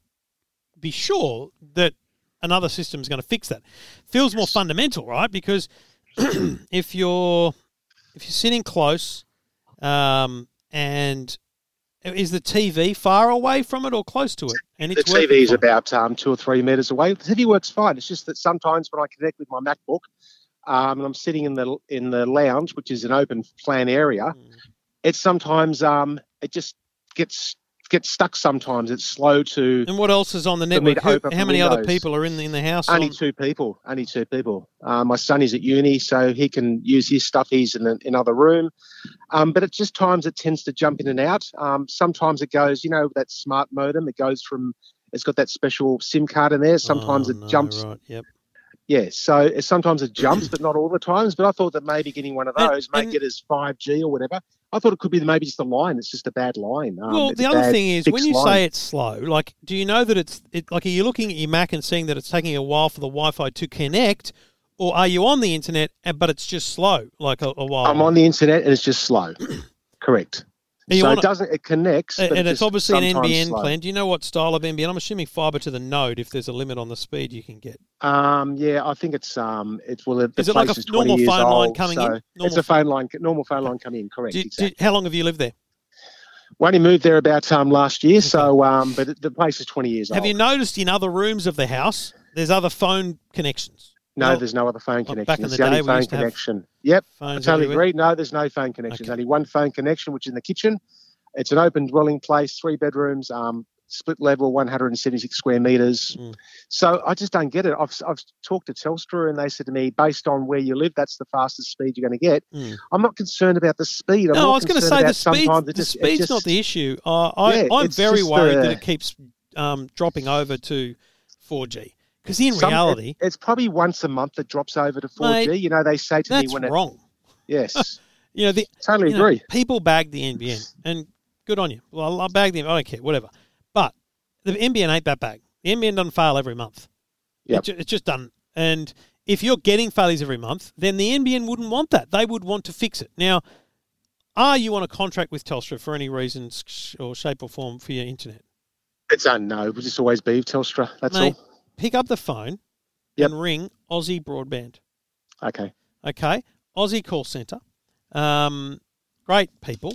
be sure that another system is going to fix that. Feels more fundamental, right? Because if you're if you're sitting close, um, and is the TV far away from it or close to it? And The TV is about um, two or three meters away. The TV works fine. It's just that sometimes when I connect with my MacBook, um, and I'm sitting in the in the lounge, which is an open plan area, Mm. it sometimes um, it just gets gets stuck. Sometimes it's slow to. And what else is on the network? Who- how many other people are in the, in the house? Only on- two people. Only two people. Uh, my son is at uni, so he can use his stuff. He's in another room, um, but at just times it tends to jump in and out. Um, sometimes it goes, you know, that smart modem. It goes from. It's got that special SIM card in there. Sometimes Oh, it no, jumps Right. Yep. Yeah, so sometimes it jumps, but not all the times. But I thought that maybe getting one of And- those, make and- it as 5G or whatever. I thought it could be maybe just a line. It's just a bad line. Um, well, the other thing is when you line. say it's slow, like, do you know that it's it, like? Are you looking at your Mac and seeing that it's taking a while for the Wi-Fi to connect, or are you on the internet but it's just slow, like a, a while? I'm on the internet and it's just slow. Correct. And so wanna- it doesn't. It connects, and and it it's obviously an NBN slow. plan. Do you know what style of NBN? I'm assuming fiber to the node. If there's a limit on the speed you can get, Um, yeah, I think it's um, it's well, the Is it like a normal phone line old, coming so in? It's a phone line, normal phone line coming in. Correct. do, do, how long have you lived there? We only moved there about um last year, so um, but the place is 20 years Have old. Have you noticed in other rooms of the house there's other phone connections? No, Well, there's no other phone well, connection. it's the the, only phone used to have connection. Yep. I totally everywhere? agree. No, there's no phone connection. Okay. There's only one phone connection, which is in the kitchen. It's an open dwelling place, three bedrooms, um, split level, 176 square meters. Mm. So I just don't get it. I've, I've talked to Telstra and they said to me, based on where you live, that's the fastest speed you're going to get. Mm. I'm not concerned about the speed. I'm no, I was going to say the speed. The just- speed's just- not the issue. Uh, I, Yeah, it's very worried the- that it keeps um, dropping over to 4G. Because in some- reality, it- it's probably once a month that drops over to 4G. Mate, you know, they say to that's me when it, wrong. yes, You know, the, totally you know, agree. people bag the NBN, and good on you. Well, I bag them. I don't care, whatever. But the NBN ain't that bag. The NBN doesn't fail every month. Yep. It ju- it's just done. And if you're getting failures every month, then the NBN wouldn't want that. They would want to fix it. Now, are you on a contract with Telstra for any reason or shape or form for your internet? It's no. We'll just always be with Telstra. That's Mate, all. Pick up the phone Yep. and ring Aussie Broadband. Okay. Okay, Aussie call centre. Um, great people.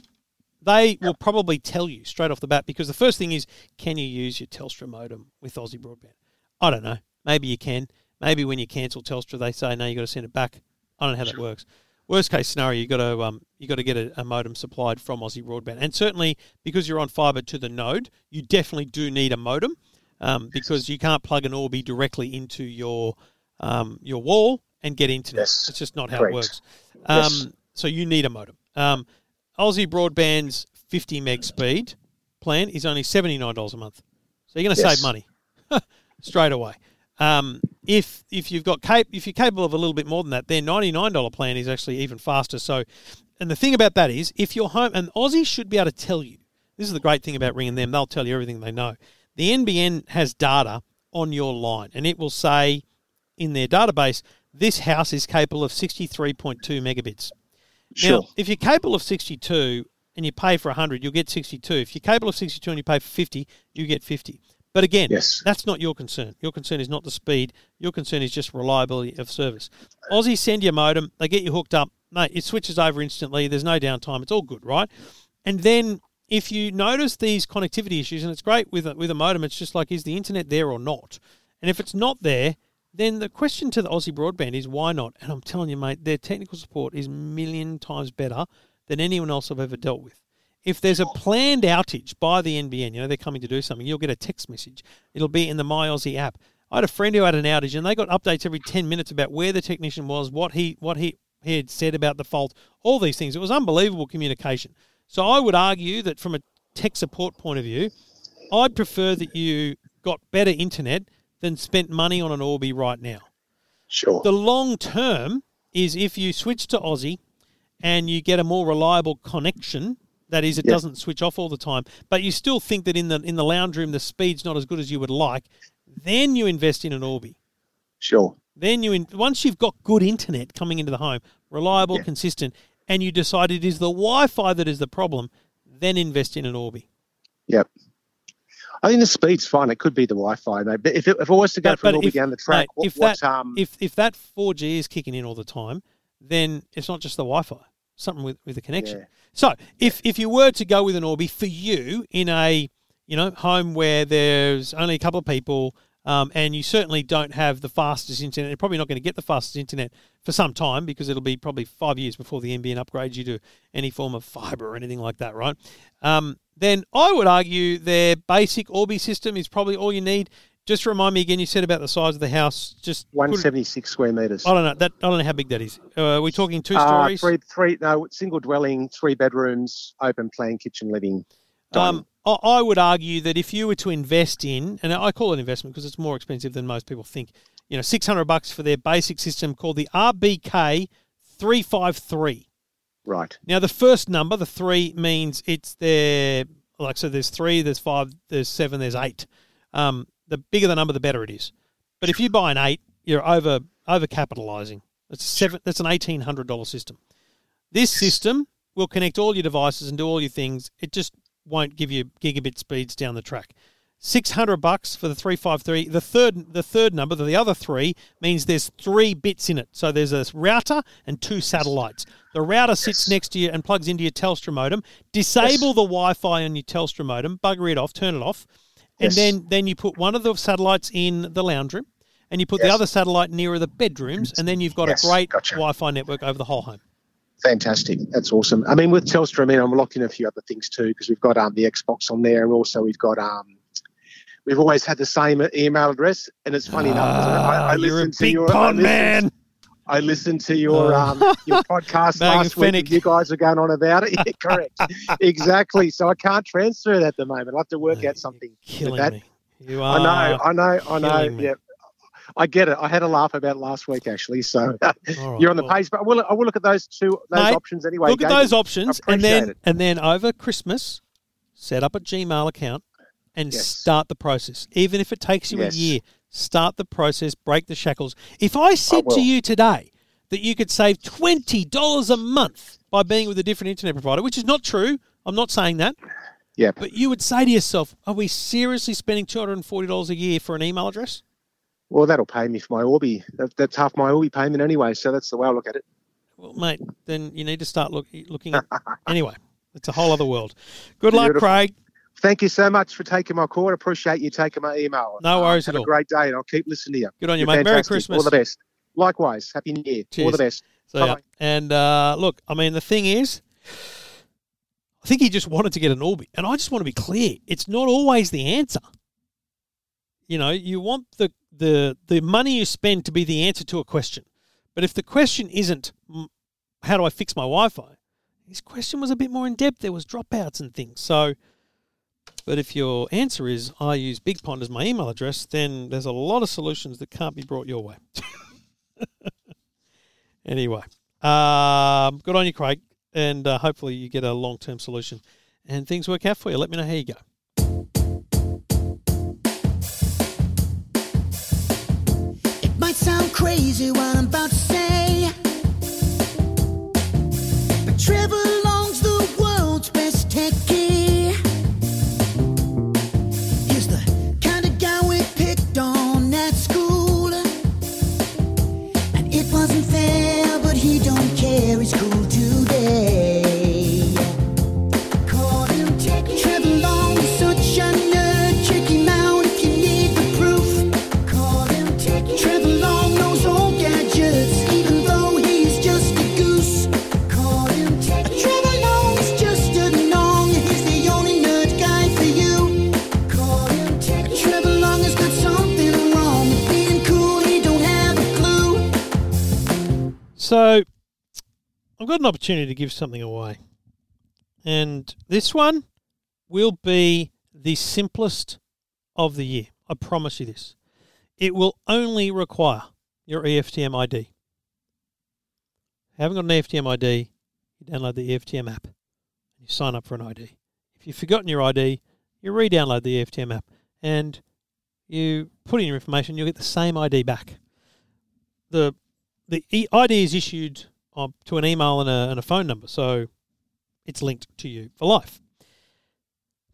They will probably tell you straight off the bat because the first thing is, can you use your Telstra modem with Aussie Broadband? I don't know. Maybe you can. Maybe when you cancel Telstra, they say no, you got to send it back. I don't know how that works. Worst case scenario, you got to um, you got to get a, a modem supplied from Aussie Broadband, and certainly because you're on fibre to the node, you definitely do need a modem um, because you can't plug an Orbi directly into your um, your wall and get internet. Yes. It's just not how Correct. it works. Um, Yes. So you need a modem. Um, Aussie Broadband's 50 meg speed plan is only $79 a month. So you're going to Yes. save money straight away. Um, if if you've got cap- if you're capable of a little bit more than that, their $99 plan is actually even faster. So, and the thing about that is, if you're home, and Aussie should be able to tell you. This is the great thing about ringing them; they'll tell you everything they know. The NBN has data on your line, and it will say in their database this house is capable of 63.2 megabits. Sure. Now, if you're capable of 62 and you pay for 100, you'll get 62. If you're capable of 62 and you pay for 50, you get 50. But again, Yes. that's not your concern. Your concern is not the speed. Your concern is just reliability of service. Aussie send you a modem. They get you hooked up. Mate, it switches over instantly. There's no downtime. It's all good, right? And then if you notice these connectivity issues, and it's great with a, with a modem, it's just like, is the internet there or not? And if it's not there, then the question to the Aussie broadband is why not? And I'm telling you, mate, their technical support is million times better than anyone else I've ever dealt with. If there's a planned outage by the NBN, you know, they're coming to do something, you'll get a text message. It'll be in the My Aussie app. I had a friend who had an outage and they got updates every 10 minutes about where the technician was, what he what he, he had said about the fault, all these things. It was unbelievable communication. So I would argue that from a tech support point of view, I'd prefer that you got better internet than spent money on an Orbi right now. Sure. The long term is if you switch to Aussie and you get a more reliable connection. That is, it Yeah. doesn't switch off all the time, but you still think that in the in the lounge room the speed's not as good as you would like. Then you invest in an Orbi. Sure. Then you in, once you've got good internet coming into the home, reliable, Yeah. consistent, and you decide it is the Wi-Fi that is the problem, then invest in an Orbi. Yep. I think the speed's fine. It could be the Wi-Fi, mate. But if it, if it was to go But- from but Orbi if- down the track, mate, what, if that- um, If if that 4G is kicking in all the time, then it's not just the Wi-Fi. Something with, with the connection. Yeah. So if if you were to go with an Orbi for you in a you know home where there's only a couple of people. Um, and you certainly don't have the fastest internet. You're probably not going to get the fastest internet for some time because it'll be probably five years before the NBN upgrades you to any form of fibre or anything like that, right? Um, then I would argue their basic Orbi system is probably all you need. Just remind me again, you said about the size of the house. Just put- 176 square meters. I don't know that. I don't know how big that is. Uh, are we talking two Uh, stories? three, three, no, single dwelling, three bedrooms, open plan, kitchen, living. dining. Um, I would argue that if you were to invest in, and I call it investment because it's more expensive than most people think, you know, six hundred bucks for their basic system called the RBK three five three. right. Now, the first number, the three, means it's their like so. There's three, there's five, there's seven, there's eight. Um, the bigger the number, the better it is. But if you buy an eight, you're over over capitalizing. That's seven. That's an eighteen hundred dollar system. This system will connect all your devices and do all your things. It just won't give you gigabit speeds down the track. Six hundred bucks for the three five three. The third the third number, the other three, means there's three bits in it. So there's a router and two satellites. The router sits next to you and plugs into your Telstra modem. Disable the Wi-Fi on your Telstra modem, bugger it off, turn it off, and Yes. then then you put one of the satellites in the lounge room, and you put the other satellite nearer the bedrooms, and then you've got Yes, a great gotcha. Wi-Fi network over the whole home. Fantastic. That's awesome. I mean, with Telstra, I mean, I'm locking in a few other things too because we've got um, the Xbox on there, and also we've got um, we've always had the same email address. And it's funny enough, 'cause I, I Ah, listened to your I listened- man. I listened to your Oh. um, your podcast last week. And You guys are going on about it. Yeah, correct. exactly. So I can't transfer that at the moment. I'll have to work Mate, out something. Killing that. me. You are. I know. I know. I know. me. Yeah. I get it. I had a laugh about last week actually. So right, you're on the well, page, but I will, I will look at those two those Mate, options anyway. Look at those options, and then it. and then over Christmas, set up a Gmail account and Yes. start the process. Even if it takes you Yes. a year, start the process. Break the shackles. If I said to you today that you could save twenty dollars a month by being with a different internet provider, which is not true, I'm not saying that, Yeah. but you would say to yourself, "Are we seriously spending two hundred and forty dollars a year for an email address?" Well, that'll pay me for my Orbi. That, that's half my Orbi payment anyway. So that's the way I look at it. Well, mate, then you need to start look, looking at. anyway, it's a whole other world. Good luck, Craig. Thank you so much for taking my call. I appreciate you taking my email. No Um, worries have at a all. great day, and I'll keep listening to you. Good on you, You're mate. Merry. Christmas. All the best. Likewise. Happy New Year. Cheers. All the best. So, yeah. And uh, look, I mean, the thing is, I think he just wanted to get an Orbi. And I just want to be clear it's not always the answer. You know, you want the, the, the money you spend to be the answer to a question. But if the question isn't, how do I fix my Wi Fi? His question was a bit more in depth. There was dropouts and things. So, but if your answer is, I use Big Pond as my email address, then there's a lot of solutions that can't be brought your way. Anyway, um, good on you, Craig, and uh, hopefully you get a long term solution and things work out for you. Let me know how you go. Might sound crazy what I'm about to say, but Trevor Long's the world's best techie. He's the kind of guy we picked on at school, and it wasn't fair, but he got an opportunity to give something away. And this one will be the simplest of the year. I promise you this. It will only require your EFTM ID. Haven't got an EFTM ID, you download the EFTM app and you sign up for an ID. If you've forgotten your ID, you re download the EFTM app and you put in your information, you'll get the same ID back. The the ID is issued uh, to an email and a, and a phone number, so it's linked to you for life.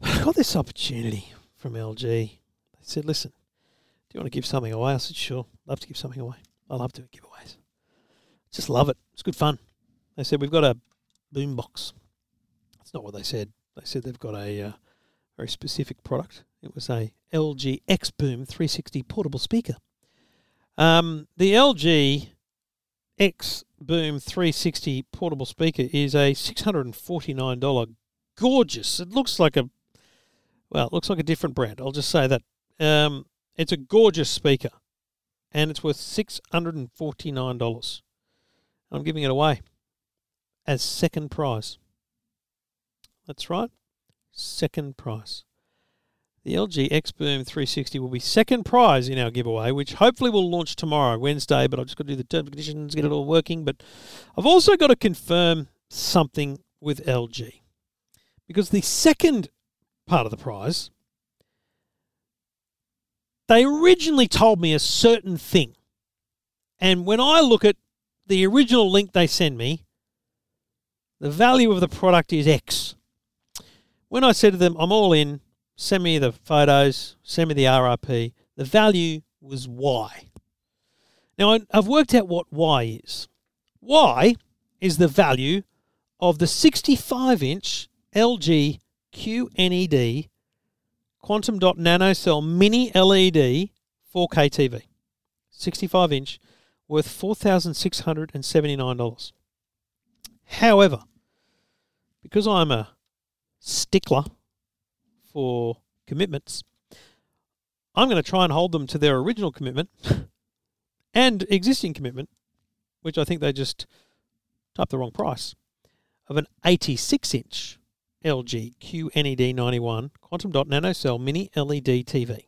I got this opportunity from LG. They said, "Listen, do you want to give something away?" I said, "Sure, love to give something away. I love doing giveaways. Just love it. It's good fun." They said, "We've got a boom box." That's not what they said. They said they've got a uh, very specific product. It was a LG X Boom 360 portable speaker. Um, the LG X Boom 360 portable speaker is a $649 gorgeous. It looks like a well, it looks like a different brand. I'll just say that. Um, it's a gorgeous speaker and it's worth $649. I'm giving it away as second prize. That's right. Second prize. The LG X Boom 360 will be second prize in our giveaway, which hopefully will launch tomorrow, Wednesday. But I've just got to do the terms and conditions, get it all working. But I've also got to confirm something with LG because the second part of the prize, they originally told me a certain thing. And when I look at the original link they send me, the value of the product is X. When I said to them, I'm all in, send me the photos, send me the RRP, the value was Y. Now, I've worked out what Y is. Y is the value of the 65 inch LG QNED Quantum Dot Nanocell Mini LED 4K TV. 65 inch, worth $4,679. However, because I'm a stickler for commitments, I'm going to try and hold them to their original commitment and existing commitment, which I think they just typed the wrong price, of an 86 inch LG QNED 91 Quantum Dot Nanocell Mini LED TV,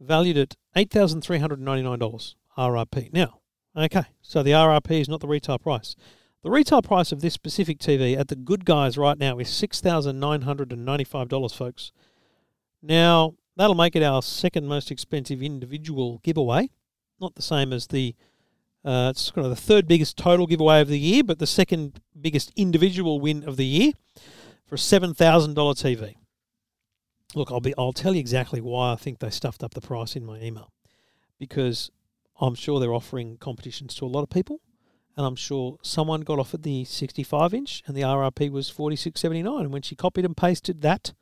valued at $8,399 RRP. Now, okay, so the RRP is not the retail price. The retail price of this specific TV at the Good Guys right now is $6,995, folks. Now, that'll make it our second most expensive individual giveaway. Not the same as the, uh, it's kind of the third biggest total giveaway of the year, but the second biggest individual win of the year for a $7,000 TV. Look, I'll be, I'll tell you exactly why I think they stuffed up the price in my email. Because I'm sure they're offering competitions to a lot of people and I'm sure someone got off at the 65 inch, and the RRP was 46.79. And when she copied and pasted that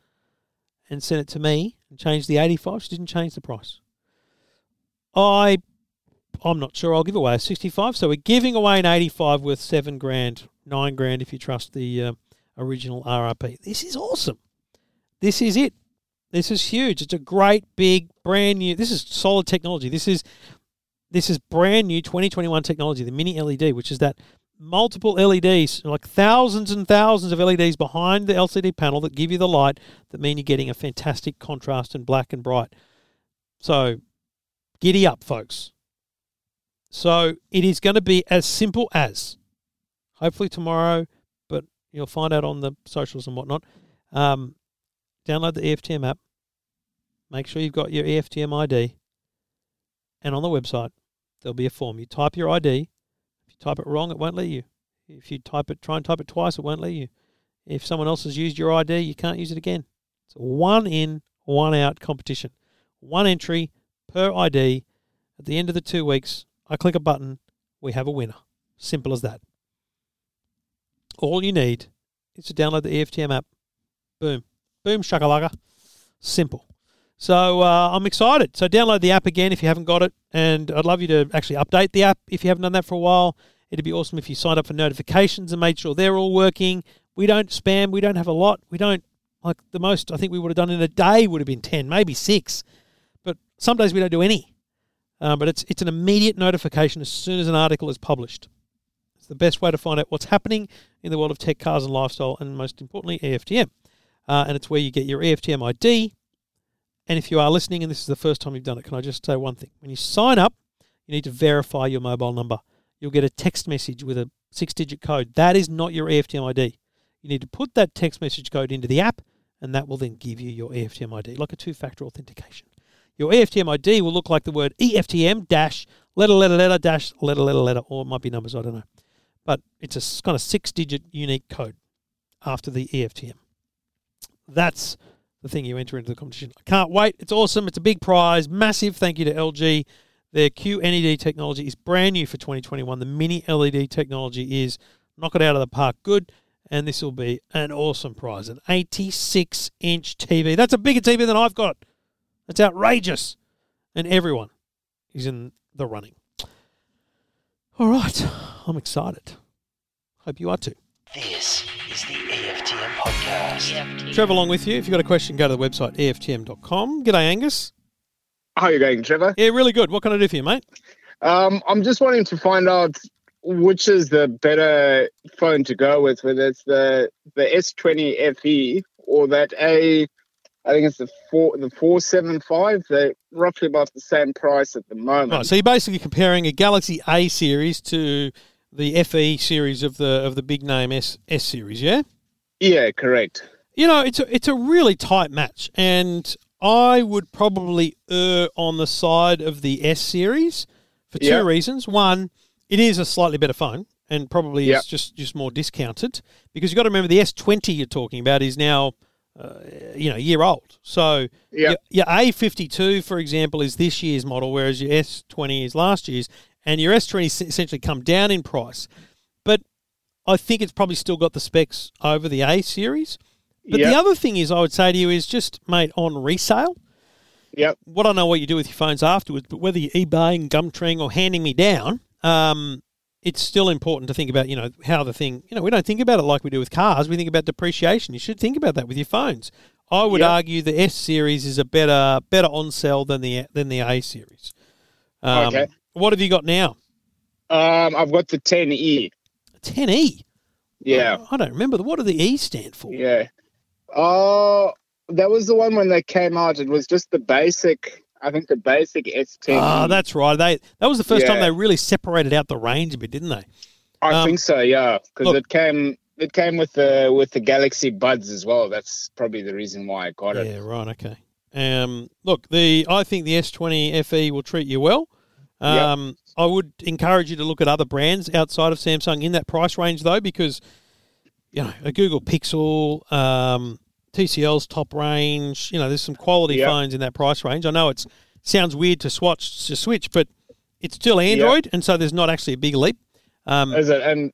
and sent it to me and changed the 85. She didn't change the price. I, I'm not sure. I'll give away a 65. So we're giving away an 85 worth seven grand, nine grand if you trust the uh, original RRP. This is awesome. This is it. This is huge. It's a great big brand new. This is solid technology. This is this is brand new 2021 technology, the mini LED, which is that multiple LEDs, like thousands and thousands of LEDs behind the LCD panel that give you the light that mean you're getting a fantastic contrast and black and bright. So, giddy up, folks. So, it is going to be as simple as hopefully tomorrow, but you'll find out on the socials and whatnot. Um, download the EFTM app. Make sure you've got your EFTM ID. And on the website, there'll be a form. You type your ID. If you type it wrong, it won't let you. If you type it, try and type it twice, it won't let you. If someone else has used your ID, you can't use it again. It's a one in, one out competition. One entry per ID. At the end of the two weeks, I click a button, we have a winner. Simple as that. All you need is to download the EFTM app. Boom. Boom, shakalaka. Simple. So uh, I'm excited. So download the app again if you haven't got it, and I'd love you to actually update the app if you haven't done that for a while. It'd be awesome if you signed up for notifications and made sure they're all working. We don't spam. We don't have a lot. We don't like the most. I think we would have done in a day would have been ten, maybe six, but some days we don't do any. Um, but it's it's an immediate notification as soon as an article is published. It's the best way to find out what's happening in the world of tech, cars, and lifestyle, and most importantly, EFTM. Uh, and it's where you get your EFTM ID. And if you are listening and this is the first time you've done it, can I just say one thing? When you sign up, you need to verify your mobile number. You'll get a text message with a six digit code. That is not your EFTM ID. You need to put that text message code into the app, and that will then give you your EFTM ID, like a two factor authentication. Your EFTM ID will look like the word EFTM dash letter, letter, letter, dash letter, letter, letter, or it might be numbers, I don't know. But it's a kind of six digit unique code after the EFTM. That's the thing you enter into the competition. I can't wait. It's awesome. It's a big prize. Massive thank you to LG. Their QNED technology is brand new for 2021. The mini LED technology is knock it out of the park good. And this will be an awesome prize. An 86 inch TV. That's a bigger TV than I've got. That's outrageous. And everyone is in the running. All right. I'm excited. Hope you are too. This podcast. EFTM. Trevor Long with you. If you've got a question, go to the website EFTM.com. G'day, Angus. How are you going, Trevor? Yeah, really good. What can I do for you, mate? Um, I'm just wanting to find out which is the better phone to go with, whether it's the the S20 FE or that A. I think it's the four the four seven five. They're roughly about the same price at the moment. Right, so you're basically comparing a Galaxy A series to the FE series of the of the big name S S series, yeah? Yeah, correct. You know, it's a, it's a really tight match, and I would probably err on the side of the S series for two Yeah. reasons. One, it is a slightly better phone, and probably Yeah. is just just more discounted because you've got to remember the S20 you're talking about is now. Uh, you know, a year old. So Yeah. your, your A52, for example, is this year's model, whereas your S20 is last year's, and your S20 essentially come down in price. I think it's probably still got the specs over the A series. But the other thing is, I would say to you is just, mate, on resale. Yep. What I know what you do with your phones afterwards, but whether you're eBaying, Gumtree, or handing me down, um, it's still important to think about, you know, how the thing, you know, we don't think about it like we do with cars. We think about depreciation. You should think about that with your phones. I would Yep. argue the S series is a better better on sell than the than the A series. Um, Okay. What have you got now? Um, I've got the 10e. 10E. Yeah, I don't remember. What do the E stand for? yeah. Oh, that was the one when they came out. It was just the basic. I think the basic S10. Ah, that's right. They that was the first time they really separated out the range a bit, didn't they? I Um, think so, yeah, because it came it came with the with the Galaxy Buds as well. That's probably the reason why I got Yeah, it. Yeah. Right. Okay. Um, look, the I think the S20 FE will treat you well. Yeah. Um, I would encourage you to look at other brands outside of Samsung in that price range, though, because you know a Google Pixel, um, TCL's top range. You know, there's some quality Yeah. phones in that price range. I know it's sounds weird to swatch to switch, but it's still Android, and so there's not actually a big leap. Um, Is it and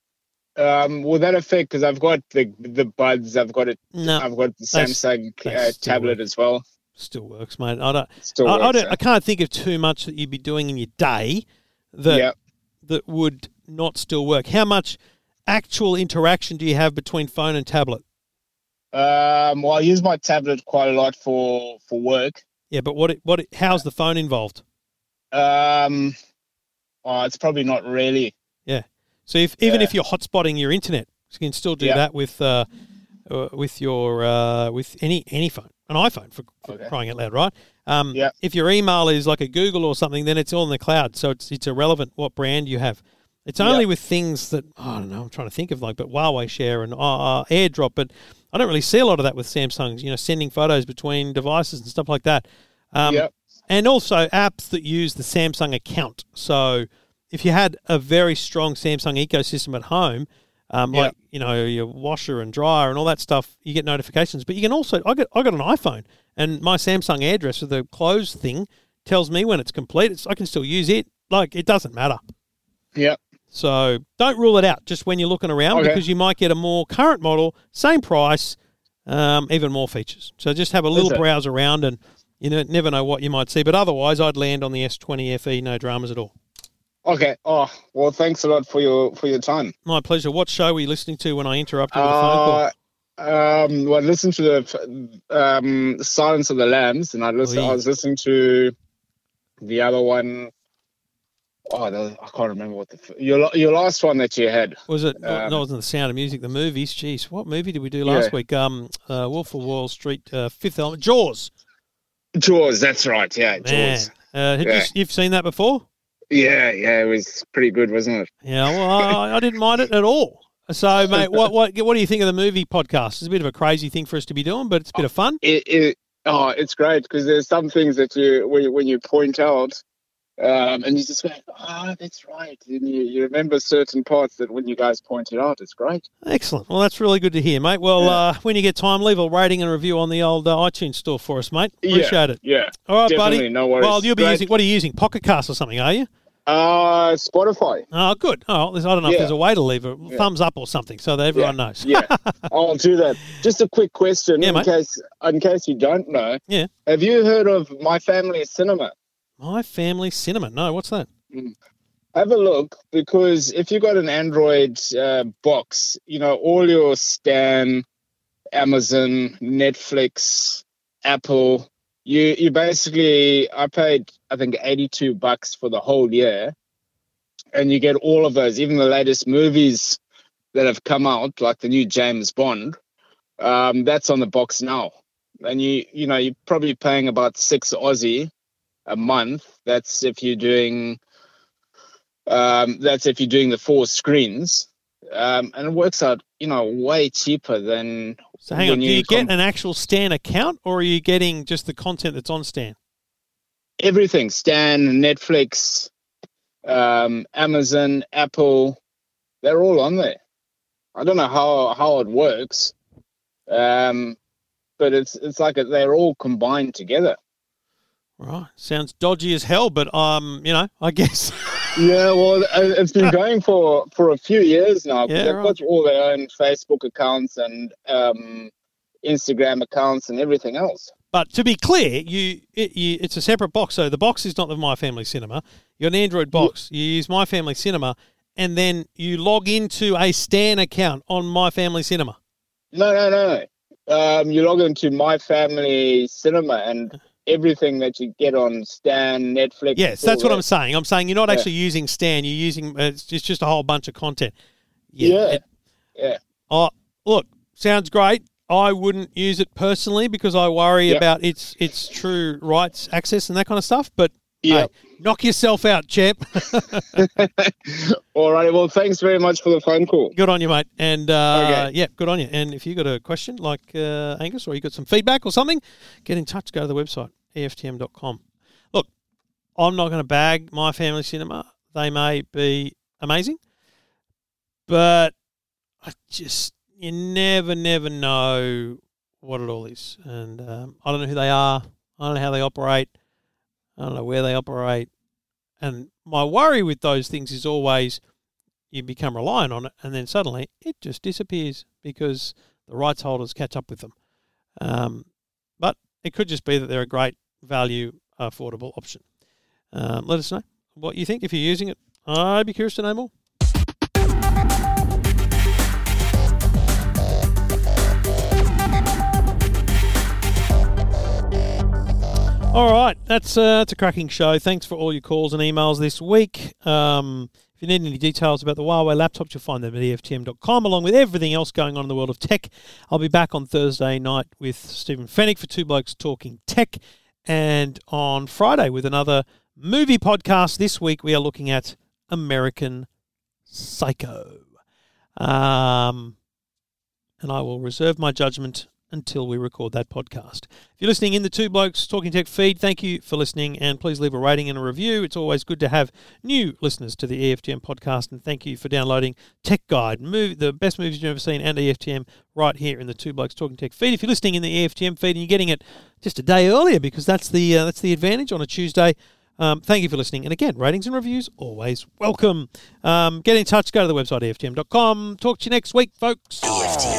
Um, will that affect? Because I've got the the buds, I've got it, No, I've got the Samsung uh, tablet work. as well. still works, mate. I don't. Still I, I, don't, eh? I can't think of too much that you'd be doing in your day that yeah. that would not still work. How much actual interaction do you have between phone and tablet? Um, well, I use my tablet quite a lot for for work. Yeah, but what? It, what? It, how's the phone involved? Um, oh, it's probably not really. Yeah. So if even Yeah. if you're hotspotting your internet, you can still do Yeah. that with uh, uh, with your uh, with any any phone, an iPhone for, for Okay. crying out loud, right? Um, Yeah. If your email is like a Google or something, then it's all in the cloud, so it's it's irrelevant what brand you have. It's only with things that oh, I don't know. I'm trying to think of like, but Huawei share and uh, uh, AirDrop, but I don't really see a lot of that with Samsung's. You know, sending photos between devices and stuff like that. Um, Yep. and also apps that use the Samsung account. So if you had a very strong Samsung ecosystem at home, um, Yeah. like you know your washer and dryer and all that stuff, you get notifications. But you can also I got I got an iPhone and my Samsung airdress the close thing tells me when it's complete. It's, I can still use it. Like it doesn't matter. Yeah. So don't rule it out just when you're looking around Okay. because you might get a more current model, same price, um, even more features. So just have a little browse around and you know, never know what you might see. But otherwise, I'd land on the S20 FE, no dramas at all. Okay. Oh, well, thanks a lot for your for your time. My pleasure. What show were you listening to when I interrupted with a phone call? Uh, um, well, I listened to the um, Silence of the Lambs, and I listened. Oui. I was listening to the other one. Oh, the, I can't remember what the your your last one that you had. Was it? um, no, it wasn't the Sound of Music. The movies. Jeez, what movie did we do last Yeah. week? Um, uh, Wolf of Wall Street, uh, Fifth Element, Jaws. Jaws. That's right. Yeah, Man, Jaws. uh, Yeah. you, you've seen that before? Yeah, yeah, it was pretty good, wasn't it? Yeah, well, I, I didn't mind it at all. So, mate, what what what do you think of the movie podcast? It's a bit of a crazy thing for us to be doing, but it's a bit of fun. It, it oh, it's great because there's some things that you when you, when you point out, um, and you just go, ah, that's right, and you, you remember certain parts that when you guys pointed out, it's great. Excellent. Well, that's really good to hear, mate. Well, uh, when you get time, leave a rating and review on the old uh, iTunes store for us, mate. Appreciate it. Yeah, All right, buddy. no worries. Well, you'll be Great. using what are you using? Pocket Cast or something, are you? Uh Spotify. Oh, good. Oh, there's- I don't know if there's a way to leave a thumbs up or something so that everyone Yeah. knows. yeah, I'll do that. Just a quick question Yeah, in mate. case in case you don't know. Yeah. Have you heard of My Family Cinema? My family cinema. No, what's that? Have a look because if you've got an Android uh, box, you know all your Stan, Amazon, Netflix, Apple. You you basically I paid I think eighty two bucks for the whole year, and you get all of those, even the latest movies that have come out, like the new James Bond. Um, that's on the box now, and you you know you're probably paying about six Aussie a month. That's if you're doing um, that's if you're doing the four screens, um, and it works out, you know, way cheaper than. So hang on, do you get com- an actual Stan account or are you getting just the content that's on Stan? everything? Stan, Netflix, um, Amazon, Apple, they're all on there. I don't know how how it works, um, but it's it's like they're all combined together. Right. Sounds dodgy as hell, but um, you know, I guess. Yeah, well, it's been going for for a few years now. Yeah, they've right. got all their own Facebook accounts and um, Instagram accounts and everything else. But to be clear, you, it, you it's a separate box. So the box is not the My Family Cinema. You're an Android box. You use My Family Cinema, and then you log into a Stan account on My Family Cinema. No, no, no. Um, you log into My Family Cinema and everything that you get on Stan, Netflix. Yes, that's what there. I'm saying. I'm saying you're not Yeah. actually using Stan. You're using uh, it's, just a whole bunch of content. Yeah. Yeah. it- Yeah. oh, look, sounds great. I wouldn't use it personally because I worry about its its true rights access and that kind of stuff. But Yeah. hey, knock yourself out, champ. All right. Well, thanks very much for the phone call. Good on you, mate. And uh, Okay. yeah, good on you. And if you got a question like uh, Angus or you got some feedback or something, get in touch. Go to the website, EFTM.com. Look, I'm not going to bag my family cinema. They may be amazing, but I just, you never, never know what it all is. And um, I don't know who they are. I don't know how they operate. I don't know where they operate. And my worry with those things is always you become reliant on it, and then suddenly it just disappears because the rights holders catch up with them. Um, but it could just be that they're a great value, affordable option. Um, let us know what you think if you're using it. I'd be curious to know more. All right, that's uh, that's a cracking show. Thanks for all your calls and emails this week. Um, if you need any details about the Huawei laptops, you'll find them at EFTM.com, along with everything else going on in the world of tech. I'll be back on Thursday night with Stephen Fenech for Two Blokes Talking Tech, and on Friday with another movie podcast. This week we are looking at American Psycho. Um, and I will reserve my judgment until we record that podcast. If you're listening in the Two Blokes Talking Tech feed, thank you for listening and please leave a rating and a review. It's always good to have new listeners to the EFTM podcast and thank you for downloading Tech Guide, move, the best movies you've ever seen and EFTM right here in the Two Blokes Talking Tech feed. If you're listening in the EFTM feed and you're getting it just a day earlier because that's the uh, that's the advantage on a Tuesday, um, thank you for listening. And again, ratings and reviews always welcome. Um, get in touch, go to the website EFTM.com. Talk to you next week, folks. EFTM.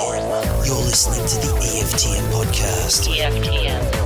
You're listening to the EFTM podcast. EFTM.